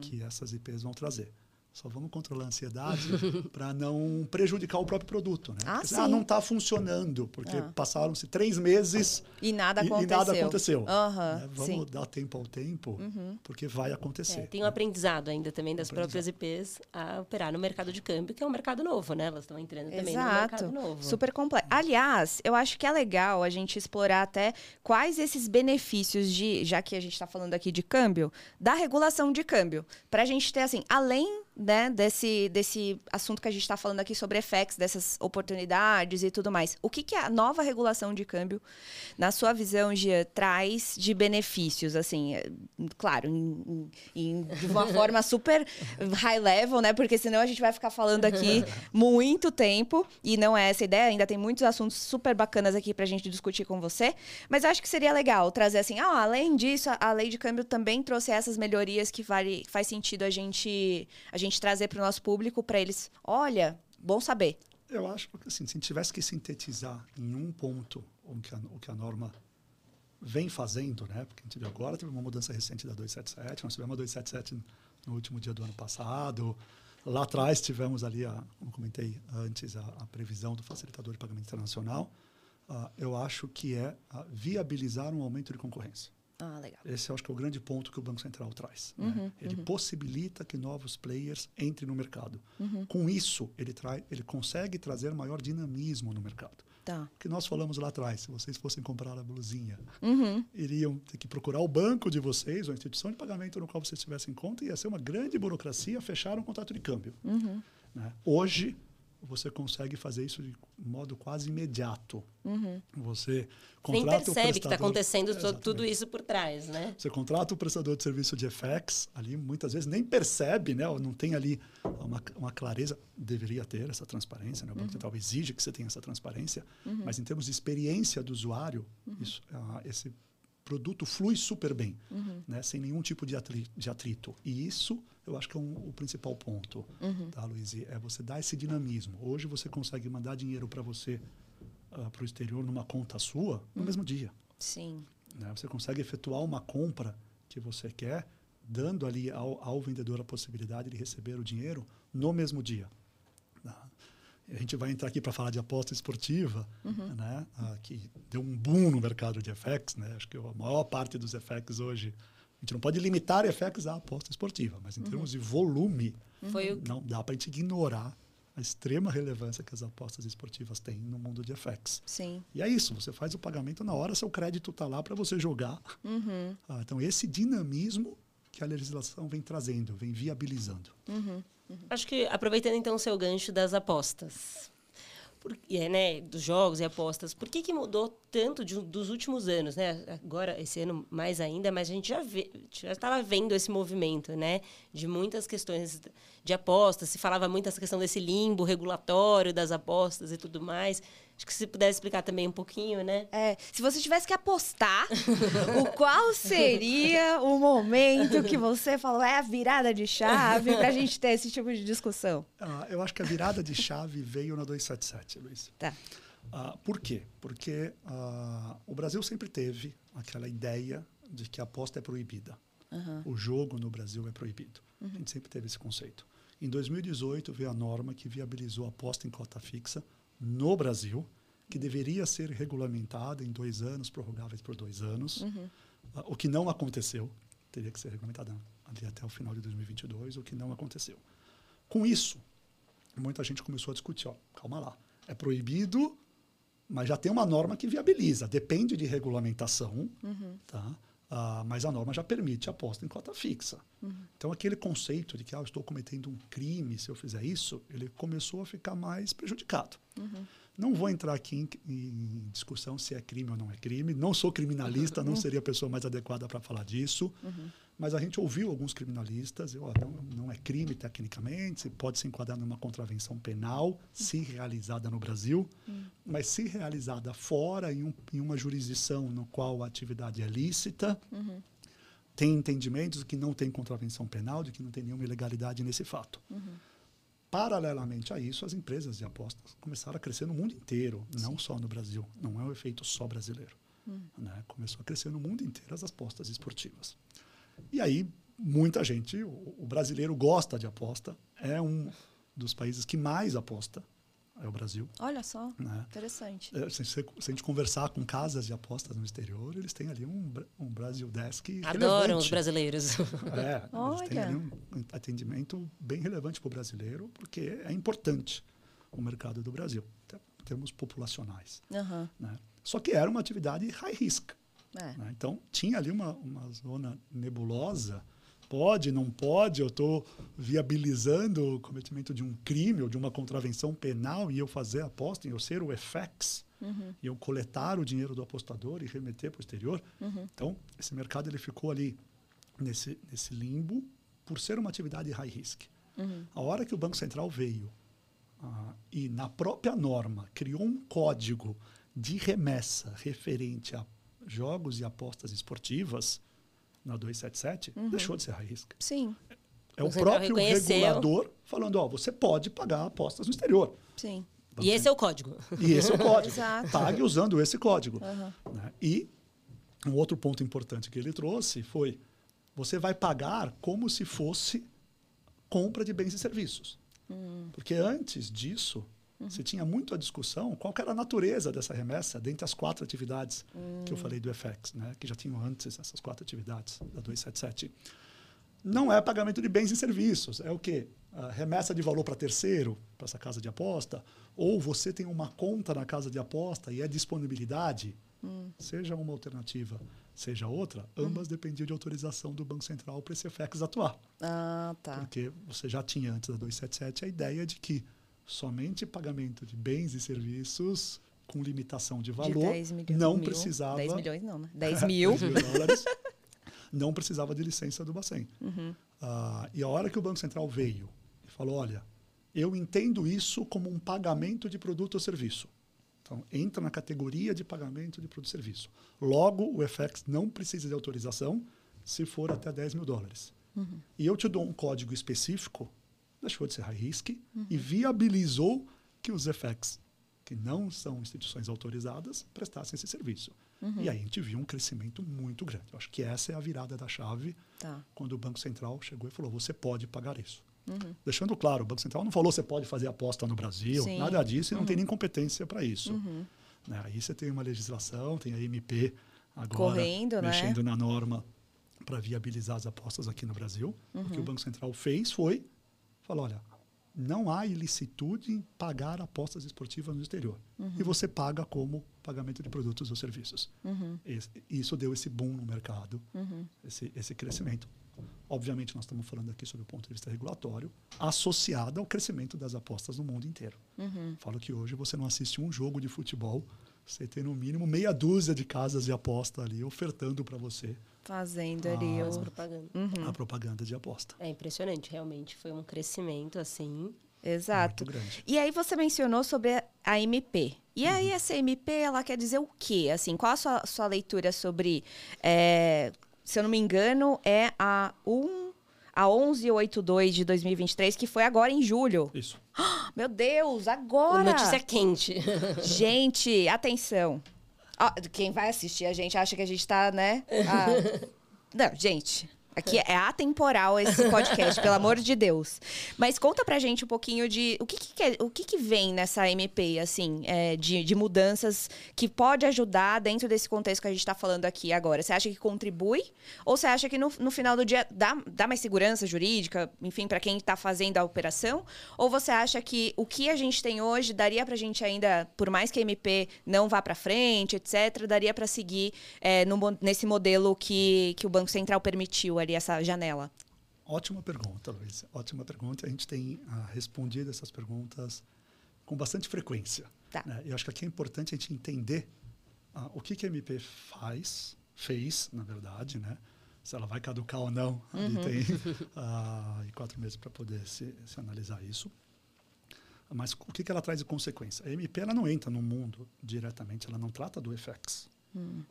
que essas IPs vão trazer. Só vamos controlar a ansiedade para não prejudicar o próprio produto. Né? Ah, Porque, sim. não está funcionando, porque Ah. passaram-se três meses E nada e, aconteceu. e nada aconteceu. Aham, Né? Vamos sim. Uhum. dar tempo ao tempo, porque vai acontecer. É, tem um aprendizado ainda também das próprias IPs a operar no mercado de câmbio, que é um mercado novo, né? Elas estão entrando também no Exato. mercado novo. Super complexo. Aliás, eu acho que é legal a gente explorar até quais esses benefícios de, já que a gente está falando aqui de câmbio, da regulação de câmbio. Para a gente ter, assim, além né, desse, desse assunto que a gente está falando aqui sobre FX, dessas oportunidades e tudo mais. O que, que a nova regulação de câmbio, na sua visão, Gia, traz de benefícios? Assim, é, claro, em- em- de uma forma super high level, né? Porque senão a gente vai ficar falando aqui muito tempo e não é essa a ideia. Ainda tem muitos assuntos super bacanas aqui pra gente discutir com você. Mas eu acho que seria legal trazer assim, ah, além disso, a, a lei de câmbio também trouxe essas melhorias que vale, faz sentido a gente, a gente trazer para o nosso público para eles. Olha, bom saber. Eu acho que assim, se tivesse que sintetizar em um ponto o que a, o que a norma vem fazendo, né? Porque a gente viu agora, teve uma mudança recente da 277, nós tivemos a 277 no último dia do ano passado. Lá atrás tivemos ali, a, como comentei antes, a, a previsão do facilitador de pagamento internacional. Ah, eu acho que é ah, viabilizar um aumento de concorrência. Ah, legal. Esse eu acho que é o grande ponto que o Banco Central traz. né? Ele possibilita que novos players entrem no mercado. Com isso, ele, trai, ele consegue trazer maior dinamismo no mercado. Tá. Que nós falamos lá atrás, se vocês fossem comprar a blusinha, Uhum. iriam ter que procurar o banco de vocês, ou a instituição de pagamento no qual vocês tivessem conta, e ia ser uma grande burocracia fechar um contrato de câmbio. Uhum. né? Hoje, você consegue fazer isso de modo quase imediato. Você Nem contrata o percebe que está prestador- acontecendo Exatamente. tudo isso por trás, né? Você contrata o prestador de serviço de FX, ali muitas vezes nem percebe, né? ou não tem ali uma, uma clareza. Deveria ter essa transparência, né? o Banco Central exige que você tenha essa transparência, mas em termos de experiência do usuário, isso, ah, esse produto flui super bem, né? sem nenhum tipo de, atri- de atrito. E isso eu acho que é um- o principal ponto, tá, Luiz? É você dar esse dinamismo. Hoje você consegue mandar dinheiro para você para o exterior numa conta sua no mesmo dia Sim. né? Você consegue efetuar uma compra que você quer, dando ali ao, ao vendedor a possibilidade de receber o dinheiro no mesmo dia. A gente vai entrar aqui para falar de aposta esportiva, né? Ah, que deu um boom no mercado de FX. Né? Acho que a maior parte dos FX hoje, a gente não pode limitar FX à aposta esportiva, mas em termos de volume, o não dá para a gente ignorar a extrema relevância que as apostas esportivas têm no mundo de FX. Sim. E é isso, você faz o pagamento na hora, seu crédito está lá para você jogar. Uhum. Ah, então, esse dinamismo que a legislação vem trazendo, vem viabilizando. Acho que aproveitando então o seu gancho das apostas. Por, é, né, dos jogos e apostas, por que, que mudou tanto de- dos últimos anos, né? Agora, esse ano mais ainda, mas a gente já vê- já estava vendo esse movimento, né? De muitas questões de apostas, se falava muito essa questão desse limbo regulatório das apostas e tudo mais. Acho que se pudesse explicar também um pouquinho, né? É, se você tivesse que apostar, o qual seria o momento que você falou é a virada de chave pra gente ter esse tipo de discussão? Ah, eu acho que a virada de chave veio na 277, Luiz. Tá. Ah, por quê? Porque ah, o Brasil sempre teve aquela ideia de que a aposta é proibida. O jogo no Brasil é proibido. A gente sempre teve esse conceito. Em 2018 veio a norma que viabilizou a aposta em cota fixa no Brasil, que deveria ser regulamentada em dois anos, prorrogáveis por dois anos, Ah, o que não aconteceu. Teria que ser regulamentada ali até o final de 2022, o que não aconteceu. Com isso, muita gente começou a discutir, ó, calma lá, é proibido, mas já tem uma norma que viabiliza, depende de regulamentação, tá? Ah, mas a norma já permite a aposta em cota fixa. Então, aquele conceito de que ah, eu estou cometendo um crime se eu fizer isso, ele começou a ficar mais prejudicado. Não vou entrar aqui em, em discussão se é crime ou não é crime. Não sou criminalista, não seria a pessoa mais adequada para falar disso. Mas a gente ouviu alguns criminalistas, eu, não, não é crime tecnicamente, pode se enquadrar numa contravenção penal, se realizada no Brasil, mas se realizada fora, em, um, em uma jurisdição no qual a atividade é lícita, tem entendimentos de que não tem contravenção penal, de que não tem nenhuma ilegalidade nesse fato. Paralelamente a isso, as empresas de apostas começaram a crescer no mundo inteiro, não só no Brasil. Não é um efeito só brasileiro. Né? Começou a crescer no mundo inteiro as apostas esportivas. E aí muita gente, o, brasileiro gosta de aposta, é um dos países que mais aposta, é o Brasil. Olha só, Né? interessante. É, Se, se- a gente conversar com casas de apostas no exterior, eles têm ali um, um Brasil Desk Adoram relevante. os brasileiros. É, eles têm ali um atendimento bem relevante para o brasileiro, porque é importante o mercado do Brasil, em termos populacionais. Aham, Né? Só que era uma atividade high risk. É. né? Então, tinha ali uma, uma zona nebulosa. Pode, não pode, eu estou viabilizando o cometimento de um crime ou de uma contravenção penal e eu fazer a aposta, em eu ser o FX, e eu coletar o dinheiro do apostador e remeter para o exterior. Então, esse mercado ele ficou ali nesse, nesse limbo por ser uma atividade high risk. A hora que o Banco Central veio ah, e, na própria norma, criou um código de remessa referente a jogos e apostas esportivas, na 277, deixou de ser high risk. Sim, É o O próprio reconheceu. regulador falando, ó, você pode pagar apostas no exterior. sim. E esse é o código. E esse é o código. Exato. Pague usando esse código. Né? E um outro ponto importante que ele trouxe foi: você vai pagar como se fosse compra de bens e serviços. Porque antes disso, se tinha muito a discussão qual que era a natureza dessa remessa dentre as quatro atividades que eu falei do FX, né? que já tinham antes essas quatro atividades da 277. Não é pagamento de bens e serviços. É o quê? A remessa de valor para terceiro, para essa casa de aposta, ou você tem uma conta na casa de aposta e é disponibilidade, seja uma alternativa, seja outra, ambas dependiam de autorização do Banco Central para esse FX atuar. Ah, tá. Porque você já tinha antes da 277 a ideia de que somente pagamento de bens e serviços com limitação de De valor 10 milhões. não mil. precisava 10 milhões não, né? 10 mil. 10 mil dólares, não precisava de licença do Bacen. Uhum. Ah, e a hora que o Banco Central veio e falou, olha, eu entendo isso como um pagamento de produto ou serviço. Então, entra na categoria de pagamento de produto ou serviço. Logo, o FX não precisa de autorização se for até 10 mil dólares. E eu te dou um código específico, deixou de ser high risk, e viabilizou que os FX, que não são instituições autorizadas, prestassem esse serviço. E aí a gente viu um crescimento muito grande. Eu acho que essa é a virada da chave Tá. quando o Banco Central chegou e falou: você pode pagar isso. Deixando claro, o Banco Central não falou você pode fazer aposta no Brasil, Sim. nada disso, e não tem nem competência para isso. Né? Aí você tem uma legislação, tem a MP agora Correndo, né? mexendo na norma para viabilizar as apostas aqui no Brasil. O que o Banco Central fez foi falou: olha, não há ilicitude em pagar apostas esportivas no exterior. E você paga como pagamento de produtos ou serviços. Esse- isso deu esse boom no mercado, esse, esse crescimento. Obviamente, nós estamos falando aqui sobre o ponto de vista regulatório, associado ao crescimento das apostas no mundo inteiro. Falo que hoje você não assiste um jogo de futebol, você tem no mínimo meia dúzia de casas de aposta ali ofertando para você Fazendo ali As o... propagandas. Uhum. a propaganda de aposta. É impressionante, realmente. Foi um crescimento, assim. Exato. Muito grande. E aí você mencionou sobre a MP. E Uhum. aí essa MP, ela quer dizer o quê? Assim, qual a sua, sua leitura sobre... é, se eu não me engano, é a 1... A 1182 de 2023, que foi agora em julho. Isso. Meu Deus, agora! Notícia quente. Gente, atenção. Ó, quem vai assistir a gente acha que a gente tá, né? a- Não, gente. Aqui é atemporal esse podcast, pelo amor de Deus. Mas conta pra gente um pouquinho de o que, que, o que, que vem nessa MP, assim, é, de, de mudanças que pode ajudar dentro desse contexto que a gente tá falando aqui agora. Você acha que contribui? Ou você acha que no, no final do dia dá, dá mais segurança jurídica, enfim, pra quem tá fazendo a operação? Ou você acha que o que a gente tem hoje daria pra gente ainda, por mais que a MP não vá pra frente, etc., daria pra seguir é, no nesse modelo que, que o Banco Central permitiu ali, essa janela? Ótima pergunta, Luiz. Ótima pergunta. A gente tem ah, respondido essas perguntas com bastante frequência. Tá. né? Eu acho que aqui é importante a gente entender ah, o que, que a MP faz, fez, na verdade, né? Se ela vai caducar ou não. Ali tem ah, quatro meses para poder se, se analisar isso. Mas o que, que ela traz de consequência? A MP ela não entra no mundo diretamente, ela não trata do FX.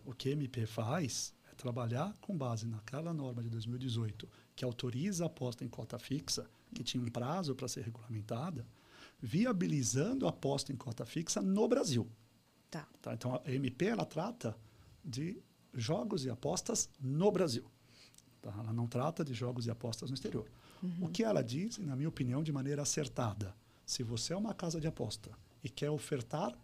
O que a MP faz trabalhar com base naquela norma de 2018 que autoriza a aposta em cota fixa, que tinha um prazo para ser regulamentada, viabilizando a aposta em cota fixa no Brasil. Tá. Tá? Então, a MP ela trata de jogos e apostas no Brasil. Tá? Ela não trata de jogos e apostas no exterior. O que ela diz, na minha opinião, de maneira acertada, se você é uma casa de aposta e quer ofertar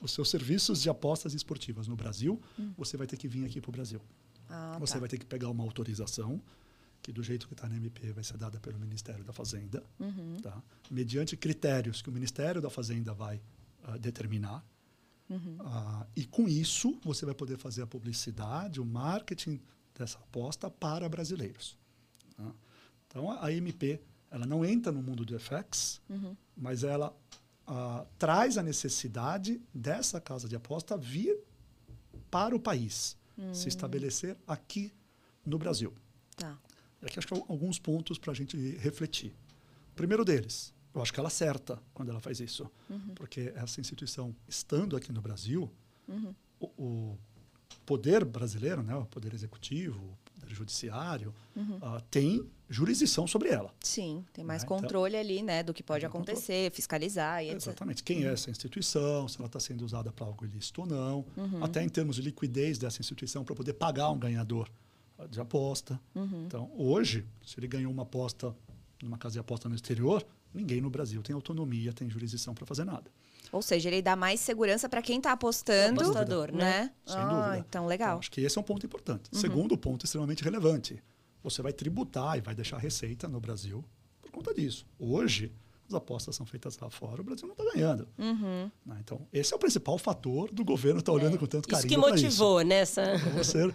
os seus serviços de apostas esportivas no Brasil, você vai ter que vir aqui para o Brasil. Ah, Você tá. vai ter que pegar uma autorização, que do jeito que está na MP vai ser dada pelo Ministério da Fazenda, Uhum. tá? mediante critérios que o Ministério da Fazenda vai ah, determinar. Uhum. Ah, e com isso, você vai poder fazer a publicidade, o marketing dessa aposta para brasileiros. tá? Então, a a MP ela não entra no mundo do FX, Uhum. mas ela ah, traz a necessidade dessa casa de aposta vir para o país, Hum. se estabelecer aqui no Brasil. Tá. Aqui acho que há alguns pontos para a gente refletir. O primeiro deles, eu acho que ela acerta quando ela faz isso, porque essa instituição, estando aqui no Brasil, o, o poder brasileiro, né, o poder executivo, poder judiciário, ah, tem jurisdição sobre ela. Sim, tem mais Né, então- controle ali, né, do que pode Tem controle. acontecer, fiscalizar e etc. Exatamente. Quem é essa instituição, se ela está sendo usada para algo ilícito ou não, Uhum. até em termos de liquidez dessa instituição para poder pagar um ganhador ah, de aposta. Uhum. Então, hoje, se ele ganhou uma aposta numa casa de aposta no exterior, ninguém no Brasil tem autonomia, tem jurisdição para fazer nada. Ou seja, ele dá mais segurança para quem está apostando, apostador, né? Sem ah, dúvida. Então, legal. Então, acho que esse é um ponto importante. Uhum. Segundo ponto extremamente relevante, você vai tributar e vai deixar receita no Brasil por conta disso. Hoje, as apostas são feitas lá fora, o Brasil não está ganhando. Uhum. né? Então, esse é o principal fator do governo estar olhando com tanto Isso carinho que pra motivou nessa. Pra você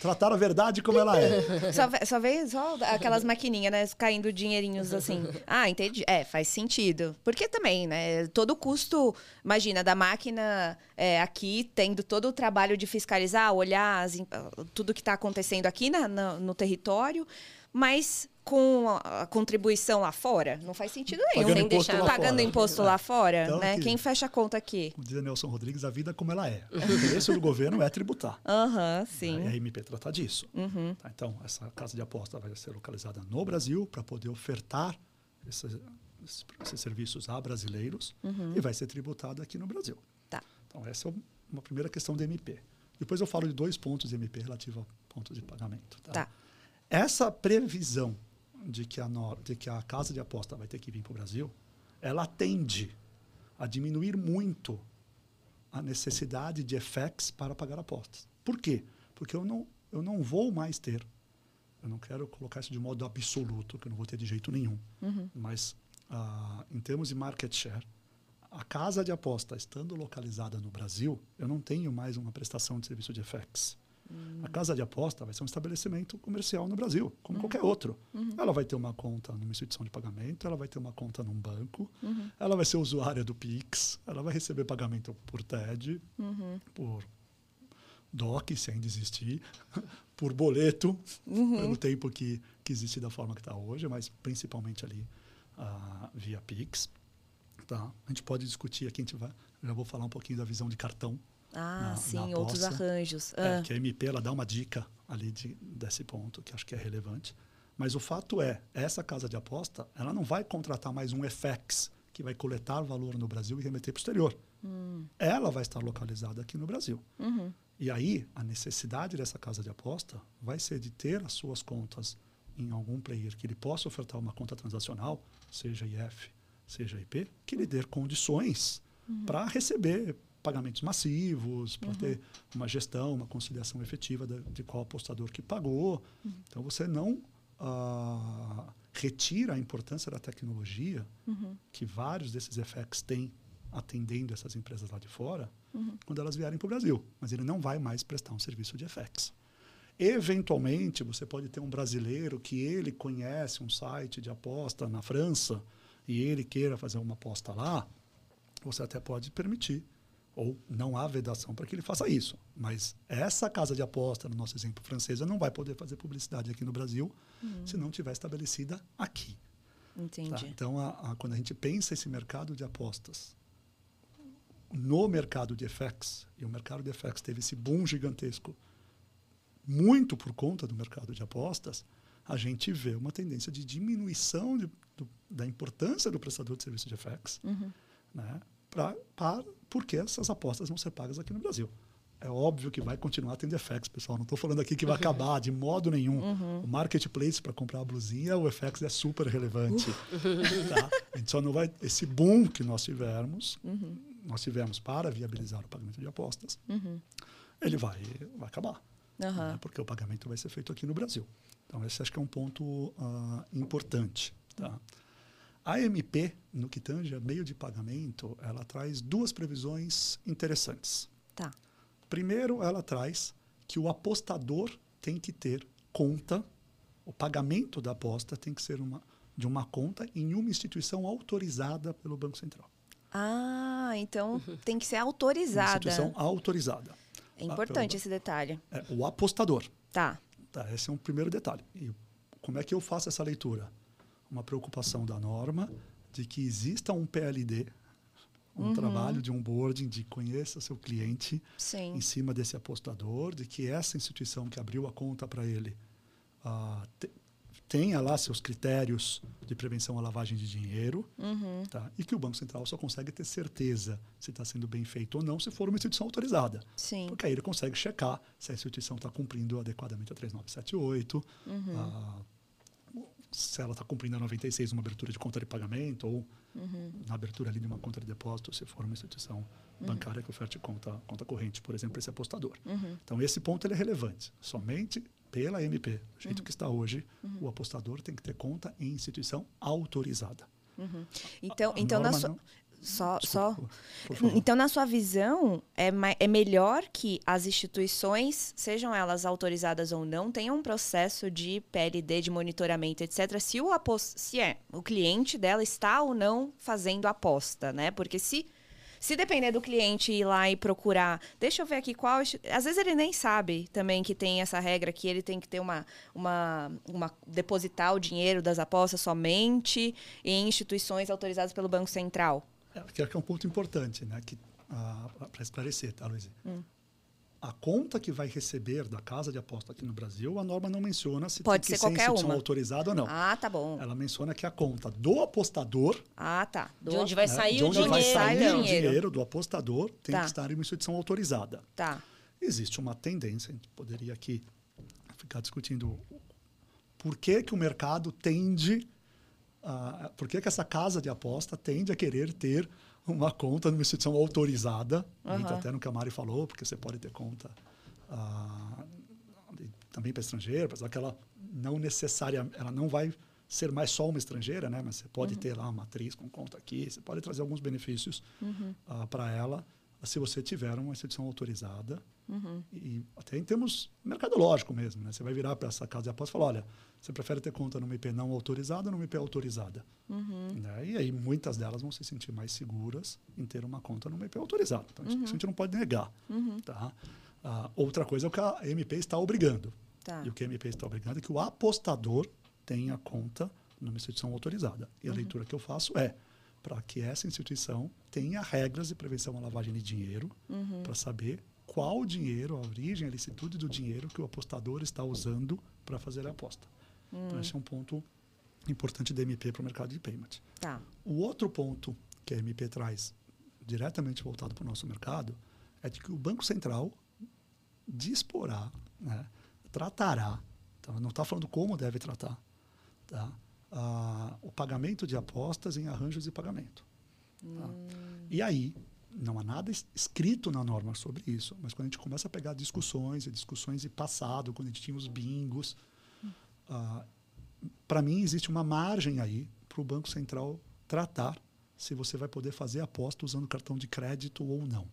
tratar a verdade como ela é. Só, só veio só aquelas maquininhas, né? Caindo dinheirinhos assim. Ah, entendi. É, faz sentido. Porque também, né? Todo o custo, imagina, da máquina é, aqui, tendo todo o trabalho de fiscalizar, olhar as tudo que está acontecendo aqui na- na- no território, mas com a, contribuição lá fora. Não faz sentido nenhum. Pagando sem imposto deixar- lá Pagando fora. imposto lá fora, Então, né? aqui- Quem fecha a conta aqui? Como dizia Nelson Rodrigues, a vida como ela é. O interesse do governo é tributar. Aham, né? sim. E a MP trata disso. Uhum. Tá? Então, essa casa de aposta vai ser localizada no Brasil para poder ofertar esses, esses- serviços a brasileiros e vai ser tributada aqui no Brasil. Uhum. Tá. Então, essa é uma primeira questão da MP. Depois eu falo de dois pontos de MP relativo a pontos de pagamento. Tá? Tá. Essa previsão de que, a de que a casa de aposta vai ter que vir para o Brasil, ela tende a diminuir muito a necessidade de FX para pagar apostas. Por quê? Porque eu não, eu não vou mais ter, eu não quero colocar isso de modo absoluto, que eu não vou ter de jeito nenhum, mas ah, em termos de market share, a casa de aposta estando localizada no Brasil, eu não tenho mais uma prestação de serviço de FX. A casa de aposta vai ser um estabelecimento comercial no Brasil, como qualquer outro. Ela vai ter uma conta numa instituição de pagamento, ela vai ter uma conta num banco, ela vai ser usuária do Pix, ela vai receber pagamento por TED, por DOC, se ainda existir, por boleto, pelo tempo que, que existe da forma que está hoje, mas principalmente ali ah, via Pix. Tá? A gente pode discutir aqui, a gente vai, já vou falar um pouquinho da visão de cartão. Ah, na- sim, na outros arranjos. É, Ah. que a MP ela dá uma dica ali de, desse ponto, que acho que é relevante. Mas o fato é, essa casa de aposta, ela não vai contratar mais um FX que vai coletar valor no Brasil e remeter para o exterior. Ela vai estar localizada aqui no Brasil. Uhum. E aí, a necessidade dessa casa de aposta vai ser de ter as suas contas em algum player que ele possa ofertar uma conta transacional, seja IF, seja IP, que lhe dê condições para receber pagamentos massivos, para ter uma gestão, uma conciliação efetiva de, de qual apostador que pagou. Então, você não ah, retira a importância da tecnologia que vários desses FX têm atendendo essas empresas lá de fora quando elas vierem para o Brasil. Mas ele não vai mais prestar um serviço de FX. Eventualmente, você pode ter um brasileiro que ele conhece um site de aposta na França e ele queira fazer uma aposta lá, você até pode permitir. Ou não há vedação para que ele faça isso. Mas essa casa de aposta, no nosso exemplo francesa, não vai poder fazer publicidade aqui no Brasil se não tiver estabelecida aqui. Tá? Entendi. Então, a- a- quando a gente pensa esse mercado de apostas no mercado de FX, e o mercado de FX teve esse boom gigantesco muito por conta do mercado de apostas, a gente vê uma tendência de diminuição de- do- da importância do prestador de serviço de FX, Uhum. né, pra, para, porque essas apostas vão ser pagas aqui no Brasil. é óbvio que vai continuar tendo FX, pessoal. Não estou falando aqui que vai acabar de modo nenhum. Uhum. O marketplace para comprar a blusinha, o FX é super relevante. Tá? A gente só não vai. Esse boom que nós tivemos, Uhum. nós tivemos para viabilizar o pagamento de apostas, ele vai, vai acabar. Uhum. Né? Porque o pagamento vai ser feito aqui no Brasil. Então, esse acho que é um ponto ah, importante. Tá? A MP, no que tange a meio de pagamento, ela traz duas previsões interessantes. Tá. Primeiro, ela traz que o apostador tem que ter conta, o pagamento da aposta tem que ser uma, de uma conta em uma instituição autorizada pelo Banco Central. Ah, então Uhum. tem que ser Uma autorizada. instituição autorizada. É importante pelo- esse detalhe. É, o apostador. Tá. Tá, esse é um primeiro detalhe. E como é que eu faço essa leitura? Uma preocupação da norma de que exista um PLD, um trabalho de onboarding, de conheça seu cliente Sim. em cima desse apostador, de que essa instituição que abriu a conta para ele ah, te- tenha lá seus critérios de prevenção à lavagem de dinheiro, Uhum. tá? e que o Banco Central só consegue ter certeza se está sendo bem feito ou não se for uma instituição autorizada. Sim. Porque aí ele consegue checar se a instituição está cumprindo adequadamente a 3978, Uhum. ah, se ela está cumprindo a 96 numa abertura de conta de pagamento ou Uhum. na abertura ali de uma conta de depósito, se for uma instituição bancária que oferte conta, conta corrente, por exemplo, esse apostador. Uhum. Então, esse ponto ele é relevante. Somente pela MP, do Uhum. jeito que está hoje, o apostador tem que ter conta em instituição autorizada. Então, A então na sua, não- só, só. Então, na sua visão, é, é melhor que as instituições, sejam elas autorizadas ou não, tenham um processo de PLD, de monitoramento, etc., se o, apos- se é, o cliente dela está ou não fazendo aposta, né? Porque se, se depender do cliente ir lá e procurar, deixa eu ver aqui qual. Às vezes ele nem sabe também que tem essa regra que ele tem que ter uma, uma, uma depositar o dinheiro das apostas somente em instituições autorizadas pelo Banco Central. É, que é um ponto importante, né? Que para esclarecer, tá, Luiz? Hum. A conta que vai receber da casa de aposta aqui no Brasil, a norma não menciona se Pode tem que ser qualquer instituição uma. autorizada ou não. Ah, tá bom. Ela menciona que a conta do apostador, Ah, tá. Do- De onde vai né, sair de o onde dinheiro. vai sair Sai o o dinheiro. dinheiro do apostador, tem Tá. que estar em uma instituição autorizada. Tá. Existe uma tendência, a gente poderia aqui ficar discutindo por que, que o mercado tende, a, por que, que essa casa de aposta tende a querer ter uma conta numa instituição autorizada, Aham. até no que a Mari falou, porque você pode ter conta ah, também para estrangeiro, apesar que ela não necessariamente, ela não vai ser mais só uma estrangeira, né? Mas você pode ter lá uma atriz com conta aqui, você pode trazer alguns benefícios para ela se você tiver uma instituição autorizada e até em termos mercadológico mesmo, né? Você vai virar para essa casa de aposta e falar, olha, você prefere ter conta numa IP não autorizada ou numa IP autorizada? Né? E aí muitas delas vão se sentir mais seguras em ter uma conta numa IP autorizada. Então isso a gente não pode negar, tá? Ah, outra coisa é o que a MP está obrigando. Tá. E o que a MP está obrigando é que o apostador tenha conta numa instituição autorizada. E a leitura que eu faço é para que essa instituição tenha regras de prevenção à lavagem de dinheiro, para saber qual dinheiro, a origem, a licitude do dinheiro que o apostador está usando para fazer a aposta. Então, esse é um ponto importante da MP para o mercado de payment. Tá. O outro ponto que a MP traz, diretamente voltado para o nosso mercado, é de que o Banco Central disporá, né, tratará, tá? não está falando como deve tratar, tá? Ah, o pagamento de apostas em arranjos de pagamento. tá? E aí, não há nada es- escrito na norma sobre isso, mas quando a gente começa a pegar discussões e discussões de passado, quando a gente tinha os bingos, para mim existe uma margem aí para o Banco Central tratar se você vai poder fazer aposta usando cartão de crédito ou não.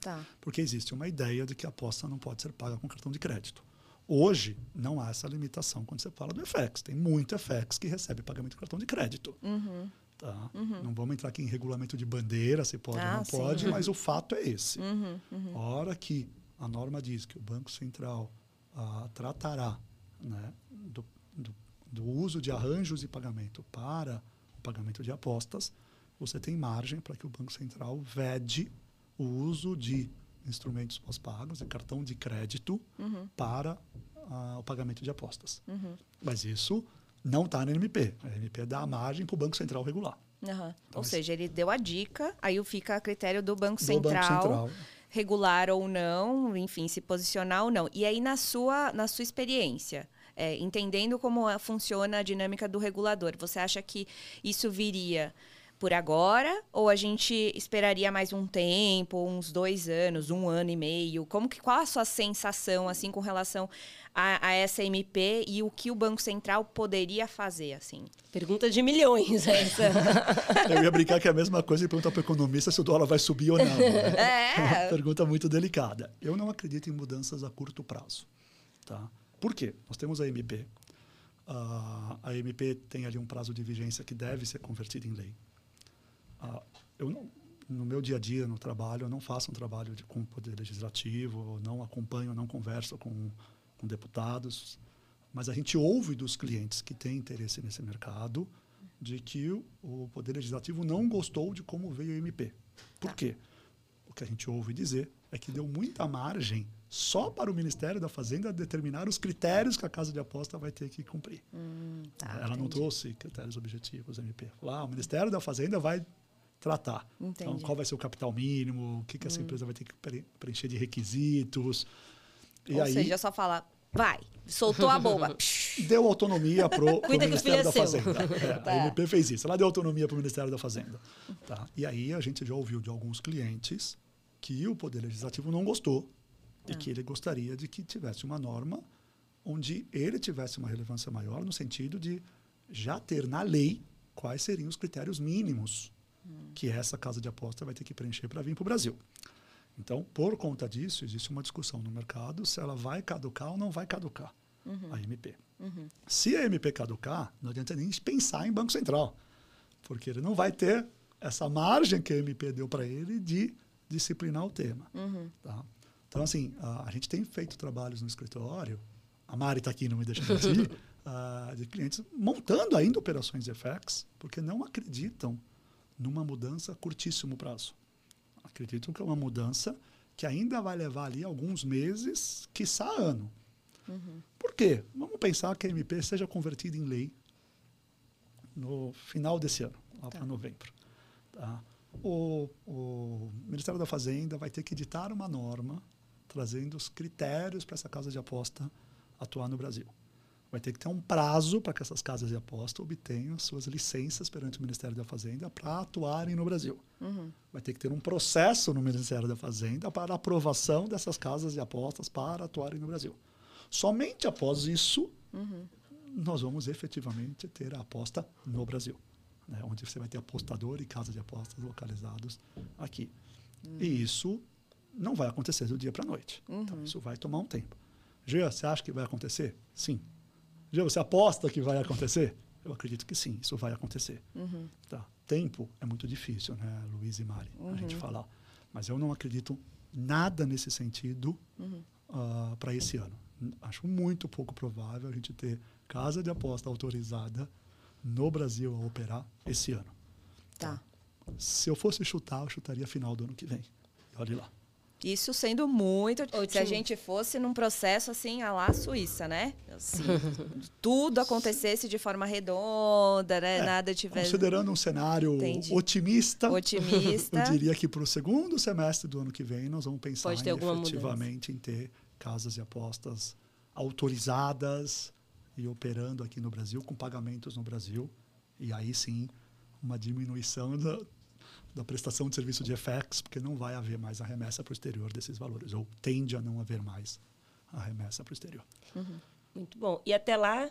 Tá. Porque existe uma ideia de que a aposta não pode ser paga com cartão de crédito. Hoje, não há essa limitação quando você fala do FX. Tem muito FX que recebe pagamento com cartão de crédito. Uhum. Tá? Não vamos entrar aqui em regulamento de bandeira, se pode ou Ah, não sim. pode, mas o fato é esse. Uhum. Uhum. A hora que a norma diz que o Banco Central ah, tratará né, do, do- do uso de arranjos de pagamento para o pagamento de apostas, você tem margem para que o Banco Central vede o uso de instrumentos pós-pagos e cartão de crédito Uhum. para ah, o pagamento de apostas. Uhum. Mas isso não está na MP. A MP dá a margem para o Banco Central regular. Então, Ou seja, ele deu a dica, aí fica a critério do Banco Do Central, Banco Central. regular ou não, enfim, se posicionar ou não. E aí, na sua, na sua experiência, é, entendendo como é- funciona a dinâmica do regulador, você acha que isso viria por agora ou a gente esperaria mais um tempo, uns dois anos, um ano e meio? Como que qual a sua sensação assim com relação a, a essa MP e o que o Banco Central poderia fazer assim? Pergunta de milhões essa. Eu ia brincar que é a mesma coisa e perguntar para o economista se o dólar vai subir ou não. né? É. É uma pergunta muito delicada. Eu não acredito em mudanças a curto prazo. Tá? Por quê? Nós temos a MP. Ah, a MP tem ali um prazo de vigência que deve ser convertido em lei. Ah, eu não, no meu dia a dia, no trabalho, eu não faço um trabalho de, com o Poder Legislativo, não acompanho, não converso com, com deputados, mas a gente ouve dos clientes que têm interesse nesse mercado de que o, o Poder Legislativo não gostou de como veio a MP. Por Tá. quê? O que a gente ouve dizer é que deu muita margem só para o Ministério da Fazenda determinar os critérios que a casa de aposta vai ter que cumprir. tá, Ela não entendi. trouxe critérios objetivos MP. Falou, ah, o Ministério da Fazenda vai tratar. Então, Entendi. Hum. qual vai ser o capital mínimo, o que, que essa empresa vai ter que pre- preencher de requisitos. E Ou aí seja, só falar, vai, soltou a bomba. deu autonomia para o Ministério da é seu. Fazenda. É, Tá. A MP fez isso, ela deu autonomia para o Ministério da Fazenda. Tá? E aí a gente já ouviu de alguns clientes que o Poder Legislativo não gostou e Tá. que ele gostaria de que tivesse uma norma onde ele tivesse uma relevância maior no sentido de já ter na lei quais seriam os critérios mínimos que essa casa de aposta vai ter que preencher para vir para o Brasil. Então, por conta disso, existe uma discussão no mercado se ela vai caducar ou não vai caducar a MP. Se a MP caducar, não adianta nem pensar em Banco Central, porque ele não vai ter essa margem que a MP deu para ele de disciplinar o tema. tá? Então, assim, a, a gente tem feito trabalhos no escritório, a Mari está aqui, não me deixa mentir, ah, de clientes montando ainda operações de FX, porque não acreditam numa mudança a curtíssimo prazo. Acreditam que é uma mudança que ainda vai levar ali alguns meses, quiçá ano. Por quê? Vamos pensar que a MP seja convertida em lei no final desse ano, lá Tá. para novembro. Tá? O, o Ministério da Fazenda vai ter que editar uma norma trazendo os critérios para essa casa de aposta atuar no Brasil. Vai ter que ter um prazo para que essas casas de aposta obtenham suas licenças perante o Ministério da Fazenda para atuarem no Brasil. Vai ter que ter um processo no Ministério da Fazenda para aprovação dessas casas de apostas para atuarem no Brasil. Somente após isso, nós vamos efetivamente ter a aposta no Brasil, né? onde você vai ter apostador e casa de apostas localizados aqui. E isso não vai acontecer do dia para a noite. Então, isso vai tomar um tempo. Gia, você acha que vai acontecer? Sim. Você aposta que vai acontecer? Eu acredito que sim, isso vai acontecer. Tá. Tempo é muito difícil, né, Luiz e Mari, a gente falar. Mas eu não acredito nada nesse sentido para esse ano. Acho muito pouco provável a gente ter casa de aposta autorizada no Brasil a operar esse ano. Tá. Se eu fosse chutar, eu chutaria final do ano que vem. Olhe lá. Isso sendo muito. Se a gente fosse num processo assim, a lá Suíça, né? Assim, tudo acontecesse de forma redonda, né? É, Nada tivesse. Considerando um cenário Entendi. otimista, Otimista. eu diria que para o segundo semestre do ano que vem nós vamos pensar em efetivamente em ter casas de apostas autorizadas e operando aqui no Brasil, com pagamentos no Brasil. E aí sim, uma diminuição da, da prestação de serviço de FX, porque não vai haver mais a remessa para o exterior desses valores, ou tende a não haver mais a remessa para o exterior. Muito bom. E até lá,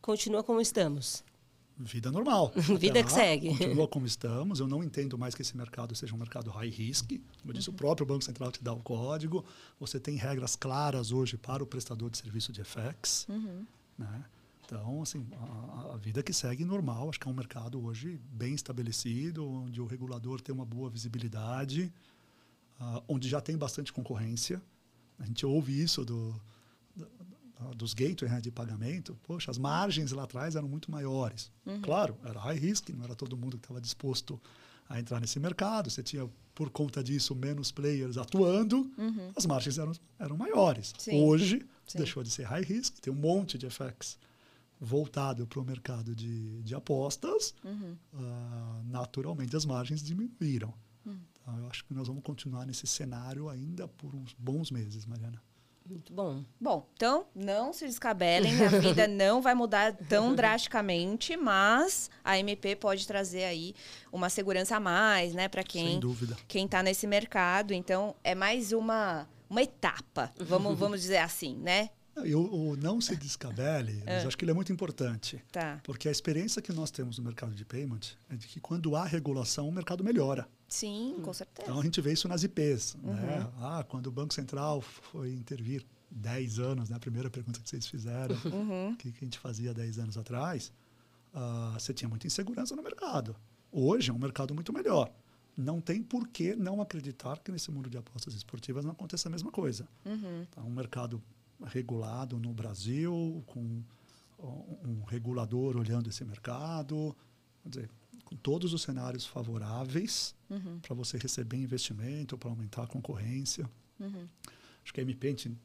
continua como estamos. Vida normal. Vida Até que lá, segue. Continua como estamos. Eu não entendo mais que esse mercado seja um mercado high risk. Como eu disse, o próprio Banco Central te dá o código. Você tem regras claras hoje para o prestador de serviço de FX. Né? Então, assim, a, a vida que segue normal. Acho que é um mercado hoje bem estabelecido, onde o regulador tem uma boa visibilidade, ah, onde já tem bastante concorrência. A gente ouve isso do, do- dos gateways né, de pagamento. Poxa, as margens lá atrás eram muito maiores. Claro, era high risk, não era todo mundo que estava disposto a entrar nesse mercado. Você tinha, por conta disso, menos players atuando, as margens eram, eram maiores. Sim. Hoje, Sim. deixou de ser high risk, tem um monte de FX voltado para o mercado de, de apostas, ah, naturalmente as margens diminuíram. Então, eu acho que nós vamos continuar nesse cenário ainda por uns bons meses, Mariana. Muito bom. Bom, então não se descabelem, a vida não vai mudar tão drasticamente, mas a MP pode trazer aí uma segurança a mais, né, para Sem quem dúvida. quem está nesse mercado. Então é mais uma uma etapa, vamos vamos dizer assim, né? E o, não se descabele, É. mas acho que ele é muito importante. Tá. Porque a experiência que nós temos no mercado de payment é de que quando há regulação, o mercado melhora. Sim, com certeza. Então a gente vê isso nas IPs. Né? Ah, quando o Banco Central foi intervir 10 anos, né? a primeira pergunta que vocês fizeram, o que, que a gente fazia 10 anos atrás, ah, você tinha muita insegurança no mercado. Hoje é um mercado muito melhor. Não tem por que não acreditar que nesse mundo de apostas esportivas não aconteça a mesma coisa. Tá um mercado regulado no Brasil, com um regulador olhando esse mercado, quer dizer, com todos os cenários favoráveis para você receber investimento, para aumentar a concorrência. Acho que a MP, a gente não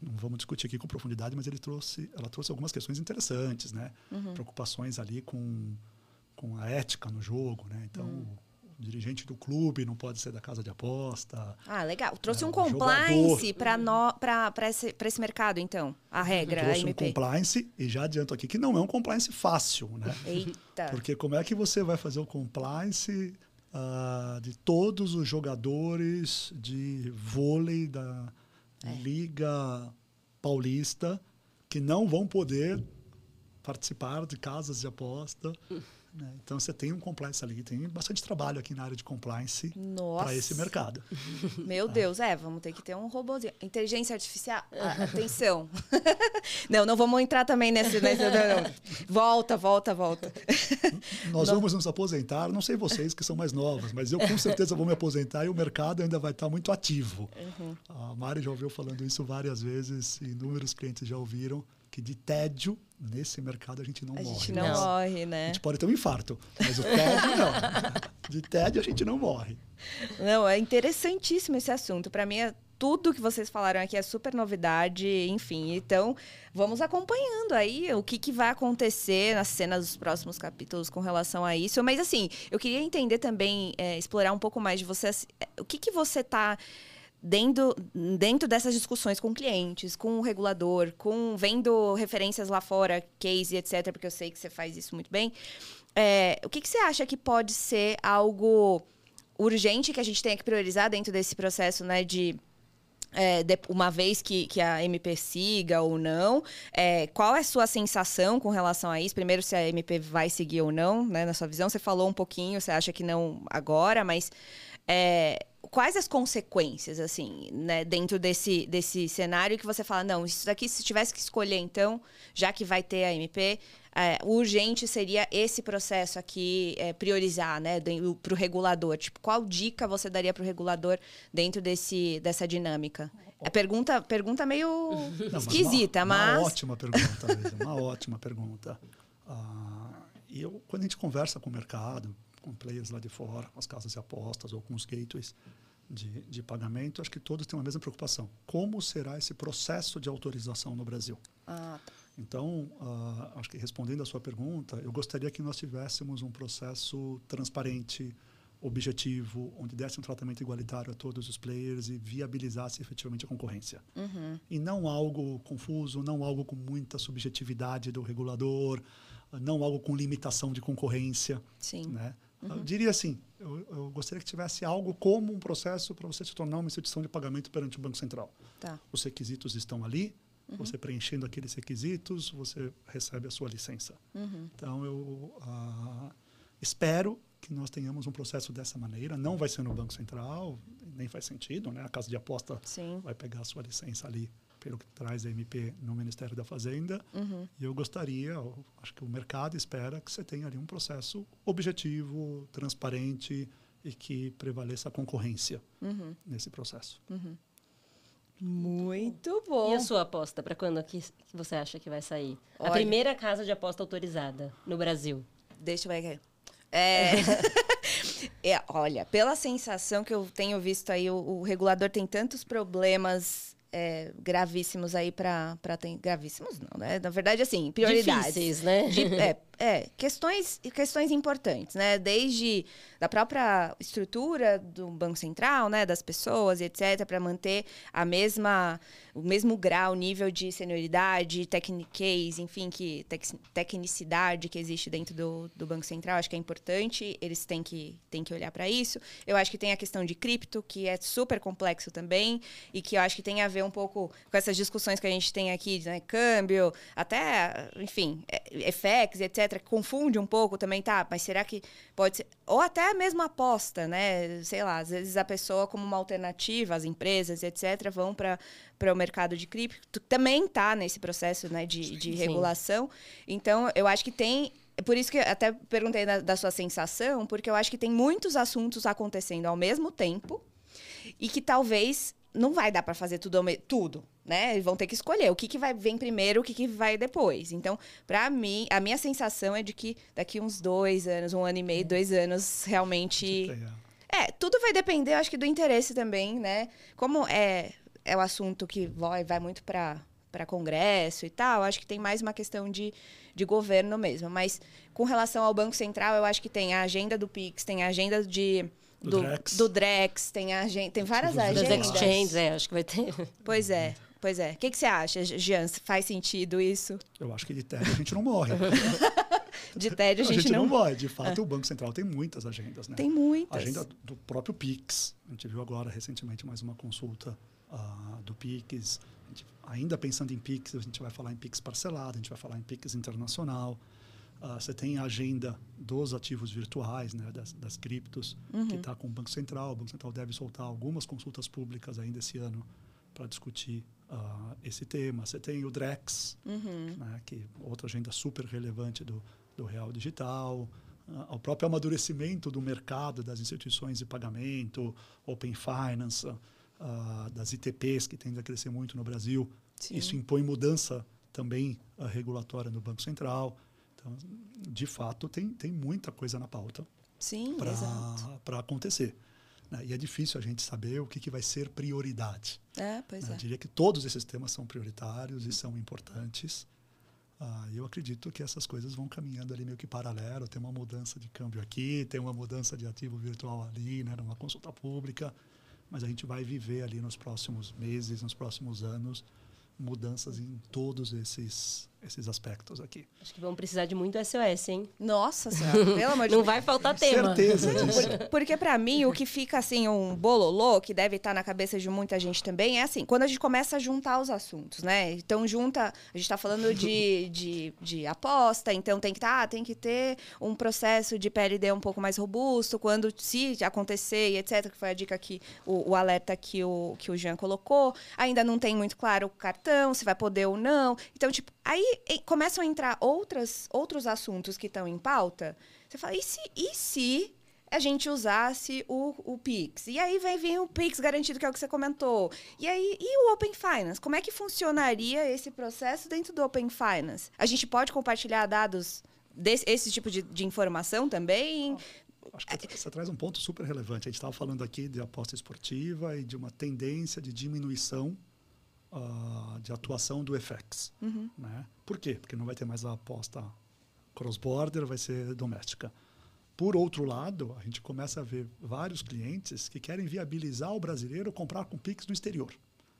não vamos discutir aqui com profundidade, mas ele trouxe, ela trouxe algumas questões interessantes, né? Preocupações ali com, com a ética no jogo, né? Então, o dirigente do clube não pode ser da casa de aposta. Ah, legal. Trouxe É, um compliance para esse, pra esse mercado, então. A regra, a trouxe um MP. compliance e já adianto aqui que não é um compliance fácil, né? Eita. Porque como é que você vai fazer o compliance ah, de todos os jogadores de vôlei da É. Liga Paulista que não vão poder participar de casas de aposta? né? Então você tem um compliance ali, tem bastante trabalho aqui na área de compliance para esse mercado. Meu Deus, é, vamos ter que ter um robôzinho. Inteligência artificial, ah, atenção. não, não vamos entrar também nesse. nesse não, não. Volta, volta, volta. Nós vamos nos aposentar, não sei vocês que são mais novas, mas eu com certeza vou me aposentar e o mercado ainda vai estar muito ativo. Uhum. A Mari já ouviu falando isso várias vezes e inúmeros clientes já ouviram que de tédio nesse mercado a gente não A morre. gente não, Não. morre, A né? gente pode ter um infarto, mas o tédio não. De tédio a gente não morre. Não, é interessantíssimo esse assunto. Para mim, é tudo que vocês falaram aqui é super novidade, enfim. Então, vamos acompanhando aí o que, que vai acontecer nas cenas dos próximos capítulos com relação a isso. Mas, assim, eu queria entender também, é, explorar um pouco mais de você. assim, é, O que, que você está dentro, dentro dessas discussões com clientes, com o regulador, com vendo referências lá fora, case, etc., porque eu sei que você faz isso muito bem. É, o que, que você acha que pode ser algo urgente que a gente tenha que priorizar dentro desse processo, né, de é, uma vez que, que a MP siga ou não, é, qual é a sua sensação com relação a isso? Primeiro, se a MP vai seguir ou não, né, na sua visão. Você falou um pouquinho, você acha que não agora, mas é, quais as consequências, assim, né, dentro desse, desse cenário que você fala, não, isso daqui, se tivesse que escolher, então, já que vai ter a MP, é, o urgente seria esse processo aqui é, priorizar, né, para o regulador. Tipo, qual dica você daria para o regulador dentro desse, dessa dinâmica? É pergunta, pergunta meio Não, esquisita, uma, mas. Uma ótima pergunta, uma ótima pergunta. Ah, e eu, quando a gente conversa com o mercado, com players lá de fora, com as casas de apostas ou com os gateways de, de pagamento, acho que todos têm a mesma preocupação. Como será esse processo de autorização no Brasil? Ah, tá. Então, ah, acho que respondendo à sua pergunta, eu gostaria que nós tivéssemos um processo transparente, objetivo, onde desse um tratamento igualitário a todos os players e viabilizasse efetivamente a concorrência. E não algo confuso, não algo com muita subjetividade do regulador, não algo com limitação de concorrência. Sim. Né? Eu diria assim, eu, eu gostaria que tivesse algo como um processo para você se tornar uma instituição de pagamento perante o Banco Central. Tá. Os requisitos estão ali, você preenchendo aqueles requisitos, você recebe a sua licença. Então, eu ah, espero que nós tenhamos um processo dessa maneira. Não vai ser no Banco Central, nem faz sentido, né? A casa de aposta Sim. vai pegar a sua licença ali, pelo que traz a MP no Ministério da Fazenda. Uhum. E eu gostaria, eu acho que o mercado espera que você tenha ali um processo objetivo, transparente e que prevaleça a concorrência Uhum. nesse processo. Muito bom. E a sua aposta, para quando que que você acha que vai sair? Olha. A primeira casa de aposta autorizada no Brasil. Deixa eu ver aqui. É... É, olha, pela sensação que eu tenho visto aí, o, o regulador tem tantos problemas é, gravíssimos aí para ter. Gravíssimos não, né? Na verdade, assim, prioridades. Difíceis, né? De, é, é, questões, questões importantes, né? Desde da própria estrutura do Banco Central, né? Das pessoas etc., para manter a mesma, o mesmo grau, nível de senioridade, tecniquez, enfim, que tec, tecnicidade que existe dentro do, do Banco Central. Acho que é importante, eles têm que, têm que olhar para isso. Eu acho que tem a questão de cripto, que é super complexo também, e que eu acho que tem a ver um pouco com essas discussões que a gente tem aqui, né? Câmbio, até, enfim, é, FX, etc confunde um pouco também, tá? Mas será que pode ser. Ou até a mesma aposta, né? Sei lá, às vezes a pessoa, como uma alternativa, as empresas, etc., vão para o mercado de cripto, também está nesse processo né, de, de regulação. Então, eu acho que tem é por isso que até perguntei da, da, sua sensação, porque eu acho que tem muitos assuntos acontecendo ao mesmo tempo e que talvez não vai dar para fazer tudo, tudo, né? Eles vão ter que escolher o que, que vai vir primeiro, o que, que vai depois. Então, para mim, a minha sensação é de que daqui uns dois anos, um ano e meio, dois anos, realmente. É, tudo vai depender, acho que do interesse também, né? Como é, é o assunto que vai, vai muito para para Congresso e tal, acho que tem mais uma questão de, de governo mesmo. Mas com relação ao Banco Central, eu acho que tem a agenda do PIX, tem a agenda de do, Drex. do Drex, tem, a, tem várias Dos agendas. Das exchanges, é, acho que vai ter. Pois é, pois é. O que, que você acha, Jean? Faz sentido isso? Eu acho que de tédio a gente não morre. de tédio a gente, a gente não... não morre. De fato, ah. o Banco Central tem muitas agendas, né? Tem muitas. A agenda do próprio PIX. A gente viu agora recentemente mais uma consulta uh, do PIX. ainda pensando em PIX, a gente vai falar em PIX parcelado, a gente vai falar em PIX internacional. Uh, você tem a agenda dos ativos virtuais, né, das, das criptos, uhum. que está com o Banco Central. O Banco Central deve soltar algumas consultas públicas ainda esse ano para discutir uh, esse tema. Você tem o DREX, uhum. né, que é outra agenda super relevante do, do real digital. Uh, o próprio amadurecimento do mercado das instituições de pagamento, Open Finance, das ITPs, que tendem a crescer muito no Brasil. Sim. Isso impõe mudança também regulatória no Banco Central. Então, de fato, tem, tem muita coisa na pauta para acontecer. Né? E é difícil a gente saber o que, que vai ser prioridade. É, pois né? é. Eu diria que todos esses temas são prioritários e são importantes. Ah, eu acredito que essas coisas vão caminhando ali meio que paralelo. Tem uma mudança de câmbio aqui, tem uma mudança de ativo virtual ali, né, numa consulta pública. Mas a gente vai viver ali nos próximos meses, nos próximos anos, mudanças em todos esses esses aspectos aqui. Acho que vão precisar de muito SOS, hein? Nossa senhora, pelo amor de Não vai faltar tema. Certeza disso. Porque, porque para mim, o que fica assim, um bololô, que deve estar na cabeça de muita gente também, é assim, quando a gente começa a juntar os assuntos, né? Então, junta, a gente está falando de, de, de, aposta, então tem que, tá, tem que ter um processo de PLD um pouco mais robusto, quando se acontecer e etc., que foi a dica que, o, o alerta que o, que o Jean colocou, ainda não tem muito claro o cartão, se vai poder ou não. Então, tipo, aí começam a entrar outras, outros assuntos que estão em pauta. Você fala, e se, e se a gente usasse o, o Pix? E aí vai vir o Pix garantido, que é o que você comentou. E aí, e o Open Finance? Como é que funcionaria esse processo dentro do Open Finance? A gente pode compartilhar dados desse esse tipo de, de informação também? Acho que você traz um ponto super relevante. A gente estava falando aqui de aposta esportiva e de uma tendência de diminuição uh, de atuação do FX. Uhum. Né? Por quê? Porque não vai ter mais a aposta cross-border, vai ser doméstica. Por outro lado, a gente começa a ver vários clientes que querem viabilizar o brasileiro comprar com Pix no exterior.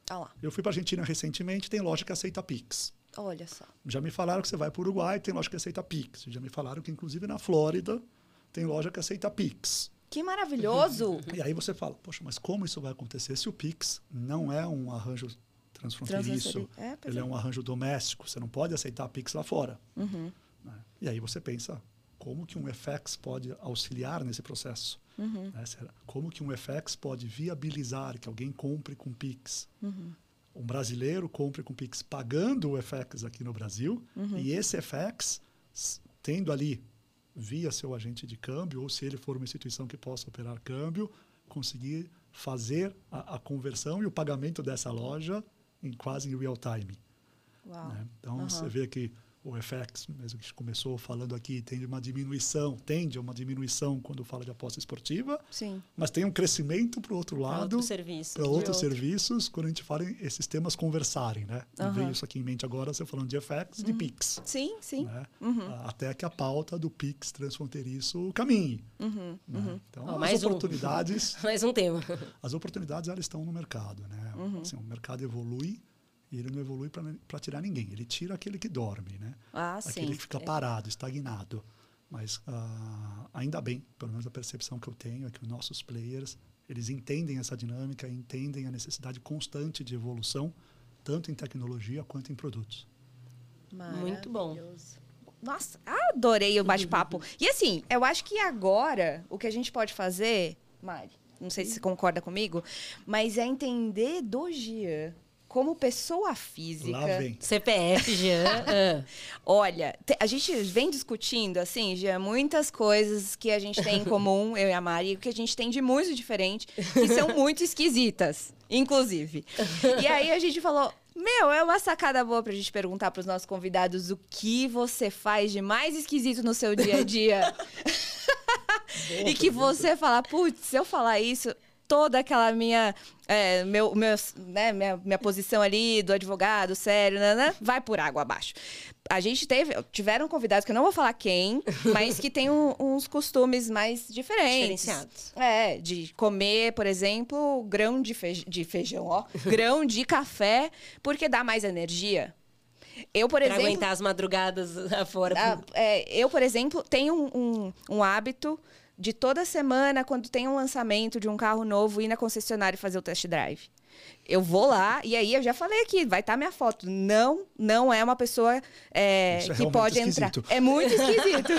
Ah lá. Eu fui para a Argentina recentemente, tem loja que aceita Pix. Olha só. Já me falaram que você vai para o Uruguai, tem loja que aceita Pix. Já me falaram que, inclusive, na Flórida, tem loja que aceita Pix. Que maravilhoso! e aí você fala, poxa, mas como isso vai acontecer se o Pix não é um arranjo transfronteiriço. É, ele é. é. um arranjo doméstico. Você não pode aceitar Pix lá fora. Uhum. Né? E aí você pensa, como que um FX pode auxiliar nesse processo? Uhum. Né? Como que um FX pode viabilizar que alguém compre com Pix? Uhum. Um brasileiro compre com Pix pagando o FX aqui no Brasil uhum. e esse FX tendo ali via seu agente de câmbio ou se ele for uma instituição que possa operar câmbio, conseguir fazer a, a conversão e o pagamento dessa loja em quase em real time. Né? Então uhum. você vê que o FX, mesmo que começou falando aqui, tem uma diminuição, tende a uma diminuição quando fala de aposta esportiva, Sim. mas tem um crescimento para o outro lado, outro serviço. para outros outro. serviços, quando a gente fala em esses temas conversarem, né? Aham. Veio isso aqui em mente agora, você falando de FX e de PIX. Sim, sim. Né? Uhum. Até que a pauta do PIX transfronteiriço caminhe. Uhum, né? Então, Ó, as mais um. oportunidades, Mais um tema. as oportunidades elas estão no mercado, né? Uhum. Assim, o mercado evolui e ele não evolui para tirar ninguém. Ele tira aquele que dorme, né? Ah, aquele sim. que fica parado, estagnado. Mas ah, ainda bem, pelo menos a percepção que eu tenho é que os nossos players eles entendem essa dinâmica, entendem a necessidade constante de evolução, tanto em tecnologia quanto em produtos. Muito bom. Nossa, adorei o bate-papo. E assim, eu acho que agora o que a gente pode fazer, Mari, não sei se você concorda comigo, mas é entender do Gia como pessoa física. Lá vem. CPF, Jean. ah. Olha, te- a gente vem discutindo, assim, já muitas coisas que a gente tem em comum, eu e a Mari, que a gente tem de muito diferente, que são muito esquisitas, inclusive. E aí a gente falou. Meu, é uma sacada boa pra gente perguntar pros nossos convidados o que você faz de mais esquisito no seu dia a dia. e que você fala, putz, se eu falar isso, toda aquela minha, é, meu, meus, né, minha, minha posição ali do advogado, sério, né, né, vai por água abaixo. A gente teve, tiveram convidados que eu não vou falar quem, mas que tem um- uns costumes mais diferentes. Diferenciados. É, de comer, por exemplo, grão de, feij- de feijão, ó, grão de café, porque dá mais energia. Eu, por Pra exemplo, aguentar as madrugadas afora. ah, é, eu, por exemplo, tenho um, um- um hábito de toda semana, quando tem um lançamento de um carro novo, ir na concessionária e fazer o test drive. Eu vou lá, e aí eu já falei aqui, vai estar minha foto. Não, não é uma pessoa é, é que pode entrar. esquisito. É muito esquisito.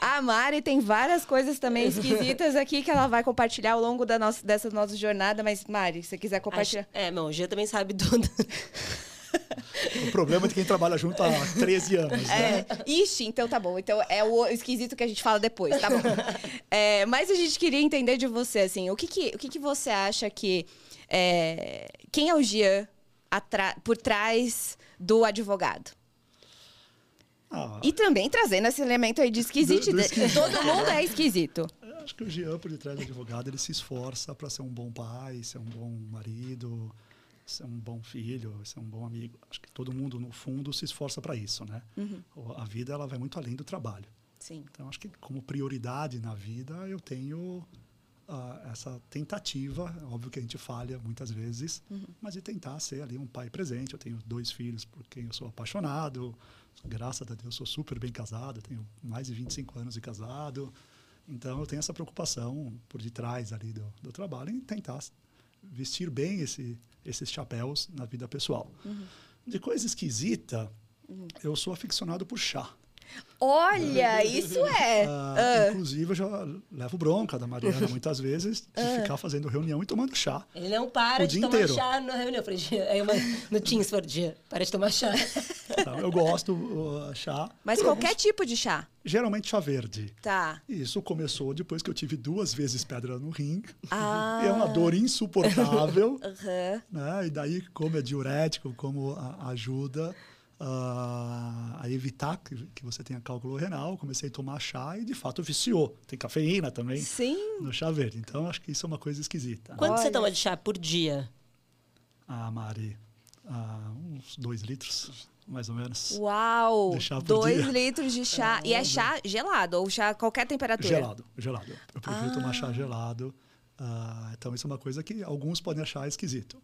A Mari tem várias coisas também esquisitas aqui que ela vai compartilhar ao longo da nossa, dessa nossa jornada, mas, Mari, se você quiser compartilhar. Acho- É, bom, o Jean também sabe tudo. O problema é de quem trabalha junto há 13 anos, né? É, ixi, então tá bom. Então é o esquisito que a gente fala depois, tá bom. É, mas a gente queria entender de você, assim, o que que, o que, que você acha que... é, quem é o Gian por trás do advogado? Ah, E também trazendo esse elemento aí de esquisito. Do- do esquisito. Todo mundo é esquisito. eu acho que o Jean, por detrás do advogado, ele se esforça para ser um bom pai, ser um bom marido, ser um bom filho, ser um bom amigo. Acho que todo mundo, no fundo, se esforça para isso, né? O- A vida ela vai muito além do trabalho. Sim. Então, acho que como prioridade na vida, eu tenho ah, essa tentativa, óbvio que a gente falha muitas vezes, mas de tentar ser ali um pai presente. Eu tenho dois filhos por quem eu sou apaixonado, graças a Deus sou super bem casado, tenho mais de 25 anos de casado. Então, eu tenho essa preocupação por detrás ali do, do trabalho em tentar vestir bem esse, esses chapéus na vida pessoal. De coisa esquisita, eu sou aficionado por chá. Olha, isso é. Ah, Inclusive, eu já levo bronca da Mariana muitas vezes Ah. de ficar fazendo reunião e tomando chá. Ele não para O de dia tomar inteiro. chá na reunião. Eu falei, Jean, aí uma, no Teams, falei, Jean, para de tomar chá. Então, eu gosto uh, chá. Mas qualquer tipo de chá. Geralmente chá verde. Tá. Isso começou depois que eu tive duas vezes pedra no rim. Ah. É uma dor insuportável. Aham. né? E daí, como é diurético, como a- ajuda ah, a evitar que, que você tenha cálculo renal, comecei a tomar chá e, de fato, viciou. Tem cafeína também Sim. no chá verde. Então, acho que isso é uma coisa esquisita. Quanto você Olha. toma de chá por dia? Ah, Mari, ah, uns dois litros, mais ou menos. Uau! Dois dia. litros de chá. E é chá gelado ou chá a qualquer temperatura? Gelado, gelado. Eu prefiro Ah. tomar chá gelado. Ah, então, isso é uma coisa que alguns podem achar esquisito.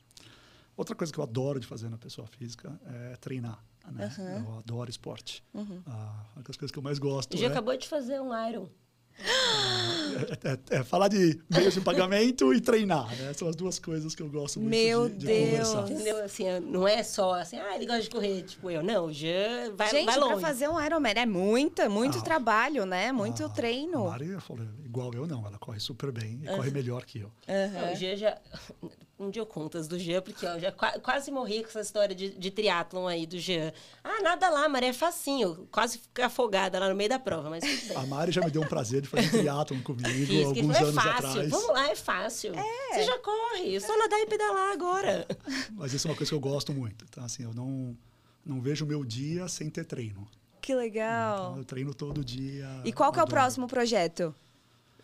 Outra coisa que eu adoro de fazer na pessoa física é treinar. Né? Eu adoro esporte. Uhum. Ah, uma das coisas que eu mais gosto O Jean é, acabou de fazer um Iron. é- é falar de meios de pagamento e treinar. Né? São as duas coisas que eu gosto muito Meu de, de Deus. conversar. Entendeu? Assim, não é só assim, ah, ele gosta de correr, tipo eu. Não, o Jean vai, Gente, vai pra longe. fazer um Ironman é muita, muito Ah. trabalho, né? Muito Ah, A treino. Mari falou, igual eu não, ela corre super bem e corre melhor que eu. Não, o Jean já. Um dia eu conto as do Jean, porque eu já qua- quase morri com essa história de, de triatlon aí do Jean. Ah, nada lá, Maria, é facinho. Quase fiquei afogada lá no meio da prova, mas tudo bem. A Mari já me deu um prazer de fazer triatlon comigo Fiz, ele alguns falou, é anos fácil, atrás. vamos lá, é fácil. Você já corre, é só nadar e pedalar agora. Mas isso é uma coisa que eu gosto muito. Então, assim, eu não, não vejo o meu dia sem ter treino. Que Então, legal. eu treino todo dia. E qual que é o próximo projeto?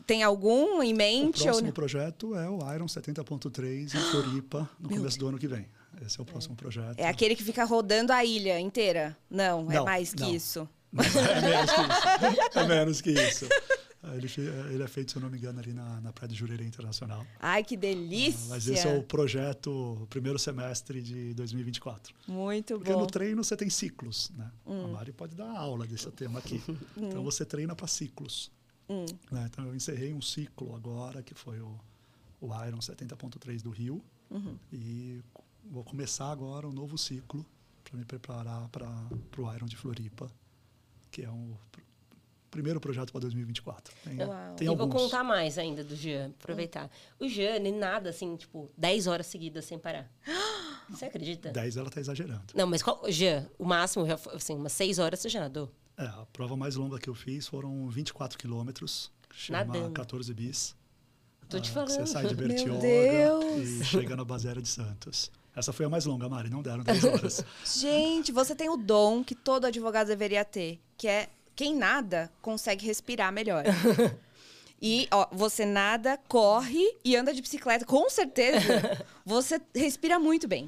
Tem algum em O mente? ou próximo não? projeto é o Iron 70.3 em Floripa, no começo do ano que vem. Esse é o próximo projeto. É aquele que fica rodando a ilha inteira? Não, é Não, mais que não. isso. é menos que isso. É menos que isso. Ele, fe- ele é feito, se eu não me engano, ali na, na Praia de Jurerê Internacional. Ai, que delícia! Mas esse é o projeto, o primeiro semestre de 2024. Muito Porque bom. Hum. no treino você tem ciclos, né? A Mari pode dar aula desse tema aqui. Então você treina para ciclos. Hum. né? Então eu encerrei um ciclo agora, que foi o, o Iron 70.3 do Rio. Uhum. E vou começar agora um novo ciclo para me preparar para o Iron de Floripa, que é o pr- primeiro projeto para 2024. Tem, tem e vou contar mais ainda do Jean, aproveitar. O Jean, ele nada assim, tipo, 10 horas seguidas sem parar. Você acredita? 10 ela está exagerando. Não, mas qual, Jean, o máximo, assim, umas 6 horas você já nadou. É, a prova mais longa que eu fiz foram 24 quilômetros, chama Nadando. 14 bis. Tô te Ah, falando. Você sai de Meu Bertioga Deus! e chega na Baséria de Santos. Essa foi a mais longa, Mari, não deram 10 horas. Gente, você tem o dom que todo advogado deveria ter, que é quem nada consegue respirar melhor. E ó, você nada, corre e anda de bicicleta, com certeza. Você respira muito bem.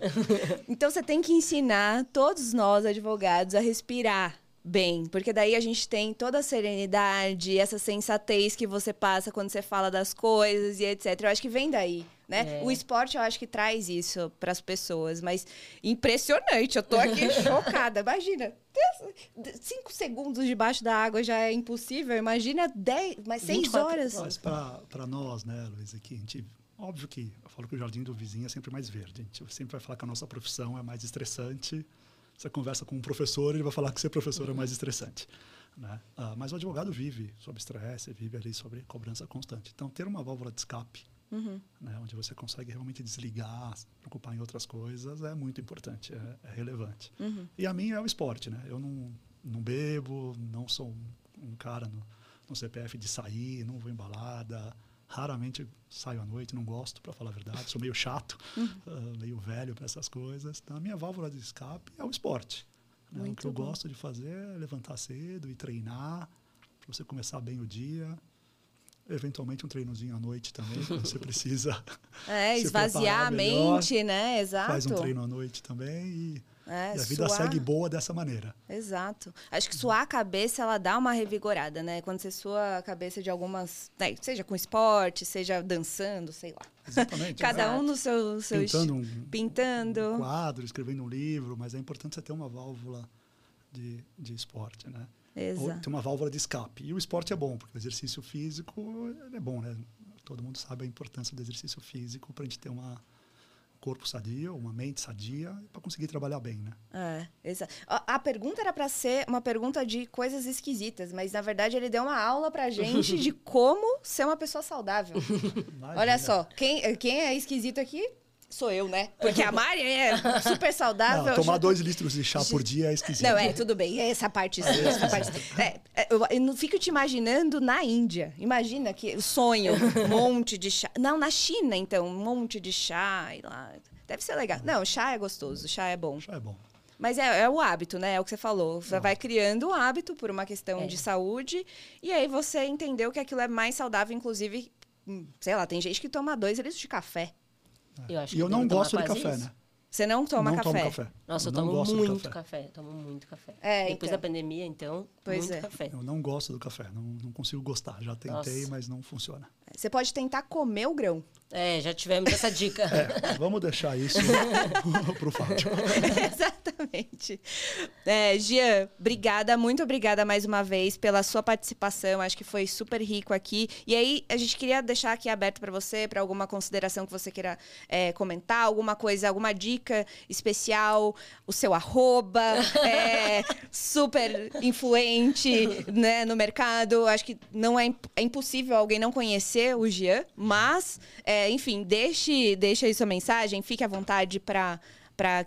Então você tem que ensinar todos nós advogados a respirar bem, porque daí a gente tem toda a serenidade, essa sensatez que você passa quando você fala das coisas e etc. Eu acho que vem daí, né? É. O esporte eu acho que traz isso para as pessoas, mas impressionante, eu tô aqui chocada. Imagina, cinco segundos debaixo da água já é impossível, imagina dez, mas seis 24 horas. Mas para nós, né, Luiz, aqui, a gente, óbvio que eu falo que o jardim do vizinho é sempre mais verde. A gente sempre vai falar que a nossa profissão é mais estressante. Você conversa com um professor, ele vai falar que ser professor é mais estressante. Né? Ah, mas o advogado vive sob estresse, vive ali sobre cobrança constante. Então, ter uma válvula de escape, né, onde você consegue realmente desligar, se preocupar em outras coisas, é muito importante, é, é relevante. E a minha é o esporte. Né? Eu não, não bebo, não sou um, um cara no, no CPF de sair, não vou em balada. Raramente saio à noite, não gosto, para falar a verdade. Sou meio chato, ah, meio velho para essas coisas. Então, a minha válvula de escape é o esporte. né? O que eu bom. gosto de fazer é levantar cedo e treinar, para você começar bem o dia. Eventualmente um treinozinho à noite também, quando você precisa. É, esvaziar a melhor. mente, né? Exato. Faz um treino à noite também e, É, e a vida suar. segue boa dessa maneira. Exato. Acho que suar a cabeça, ela dá uma revigorada, né? Quando você sua a cabeça de algumas... né, Seja com esporte, seja dançando, sei lá. Exatamente. Cada né? um no seu... seu Pintando um, Pintando. um quadro, escrevendo um livro, mas é importante você ter uma válvula de, de esporte, né? Exato. ter uma válvula de escape. E o esporte é bom, porque o exercício físico é bom, né? Todo mundo sabe a importância do exercício físico para a gente ter uma um corpo sadio, uma mente sadia, para conseguir trabalhar bem, né? É, exato. A, a pergunta era pra ser uma pergunta de coisas esquisitas, mas na verdade ele deu uma aula pra gente de como ser uma pessoa saudável. Olha só, quem, quem é esquisito aqui sou eu, né? Porque a Mari é super saudável. Não, tomar já- dois litros de chá por dia é esquisito. Não, é, tudo bem. é Essa parte sim, essa parte. É, é, eu, eu não fico te imaginando na Índia. Imagina que o sonho, um monte de chá. Não, na China, então, um monte de chá e lá. Deve ser legal. Não, chá é gostoso, chá é bom. Chá é bom. Mas é, é o hábito, né? É o que você falou. Você vai criando um hábito por uma questão É. de saúde, e aí você entendeu que aquilo é mais saudável, inclusive, hum, sei lá, tem gente que toma dois litros de café. Eu acho E que eu não gosto de café, isso. né? Você não toma não café. tomo café. Nossa, eu não tomo muito café. tomo muito café. É, Depois então. da pandemia, então, Pois muito é. café. Eu não gosto do café, não, não consigo gostar. Já tentei, Nossa. mas não funciona. Você pode tentar comer o grão. É, já tivemos essa dica. É, vamos deixar isso pro Fábio. Exatamente. É, Gian, obrigada, muito obrigada mais uma vez pela sua participação. Acho que foi super rico aqui. E aí, a gente queria deixar aqui aberto para você, para alguma consideração que você queira é, comentar, alguma coisa, alguma dica especial, o seu arroba, é, super influente né, no mercado. Acho que não é, imp- é impossível alguém não conhecer o Gian, mas, é, enfim, deixe, deixe aí sua mensagem, fique à vontade para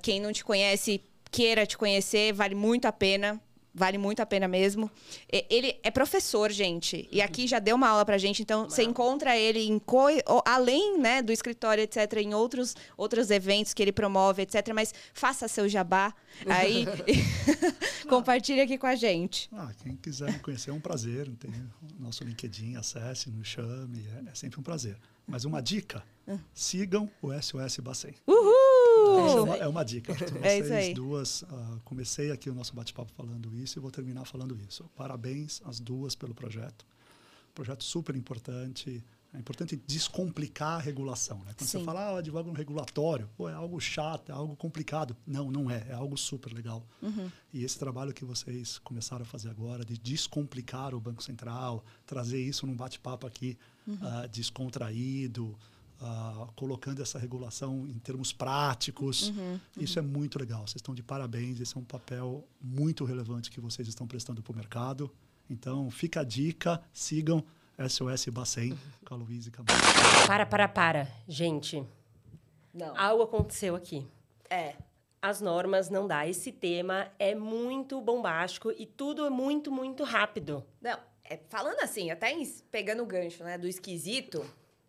quem não te conhece, queira te conhecer, vale muito a pena. Vale muito a pena mesmo. Ele é professor, gente. E aqui já deu uma aula pra gente. Então, você encontra ele em coi- o- além né, do escritório, etc., em outros, outros eventos que ele promove, etc. Mas faça seu jabá aí. Compartilhe aqui com a gente. Ah, quem quiser me conhecer é um prazer. Tem o nosso LinkedIn, acesse, nos chame, é, é sempre um prazer. Mas uma dica, sigam o SOS Bacen. É Uhul! é uma dica. para É isso vocês duas, ah, comecei aqui o nosso bate-papo falando isso e vou terminar falando isso. Parabéns às duas pelo projeto. Projeto super importante. É importante descomplicar a regulação. Né? Quando Sim. você fala, ah, eu advogo no regulatório, pô, é algo chato, é algo complicado. Não, não é. É algo super legal. Uhum. E esse trabalho que vocês começaram a fazer agora, de descomplicar o Banco Central, trazer isso num bate-papo aqui Uhum. ah, descontraído, ah, colocando essa regulação em termos práticos, Uhum. isso é muito legal. Vocês estão de parabéns. Esse é um papel muito relevante que vocês estão prestando para o mercado. Então, fica a dica, sigam SOS Bacen com a Luísa e Camargo. Para, para, para. Gente, Não. algo aconteceu aqui. É. As normas não dá. Esse tema é muito bombástico e tudo é muito, muito rápido. Não, é, falando assim, até em- pegando o gancho, né, do esquisito.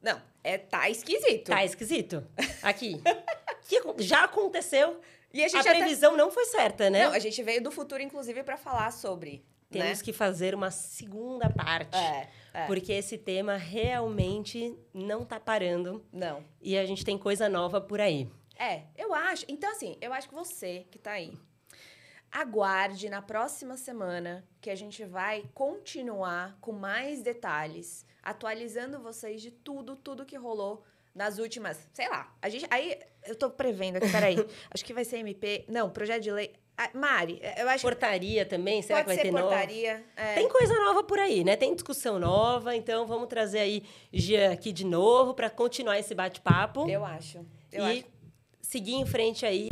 Não, é tá esquisito. Tá esquisito. Aqui. Que já aconteceu. E a A gente até- previsão não foi certa, né? Não, a gente veio do futuro, inclusive, pra falar sobre. Temos né? que fazer uma segunda parte. É, é. Porque esse tema realmente não tá parando Não. e a gente tem coisa nova por aí. É, eu acho. Então, assim, eu acho que você que tá aí, aguarde na próxima semana que a gente vai continuar com mais detalhes, atualizando vocês de tudo, tudo que rolou nas últimas, sei lá. A gente, aí eu tô prevendo aqui, peraí. acho que vai ser MP. Não, projeto de lei. Ah, Mari, eu acho Portaria também, que será pode que vai ser ter nova? portaria. é. Tem coisa nova por aí, né? Tem discussão nova, então vamos trazer aí Jean aqui de novo para continuar esse bate-papo Eu acho. Eu e acho. seguir em frente aí.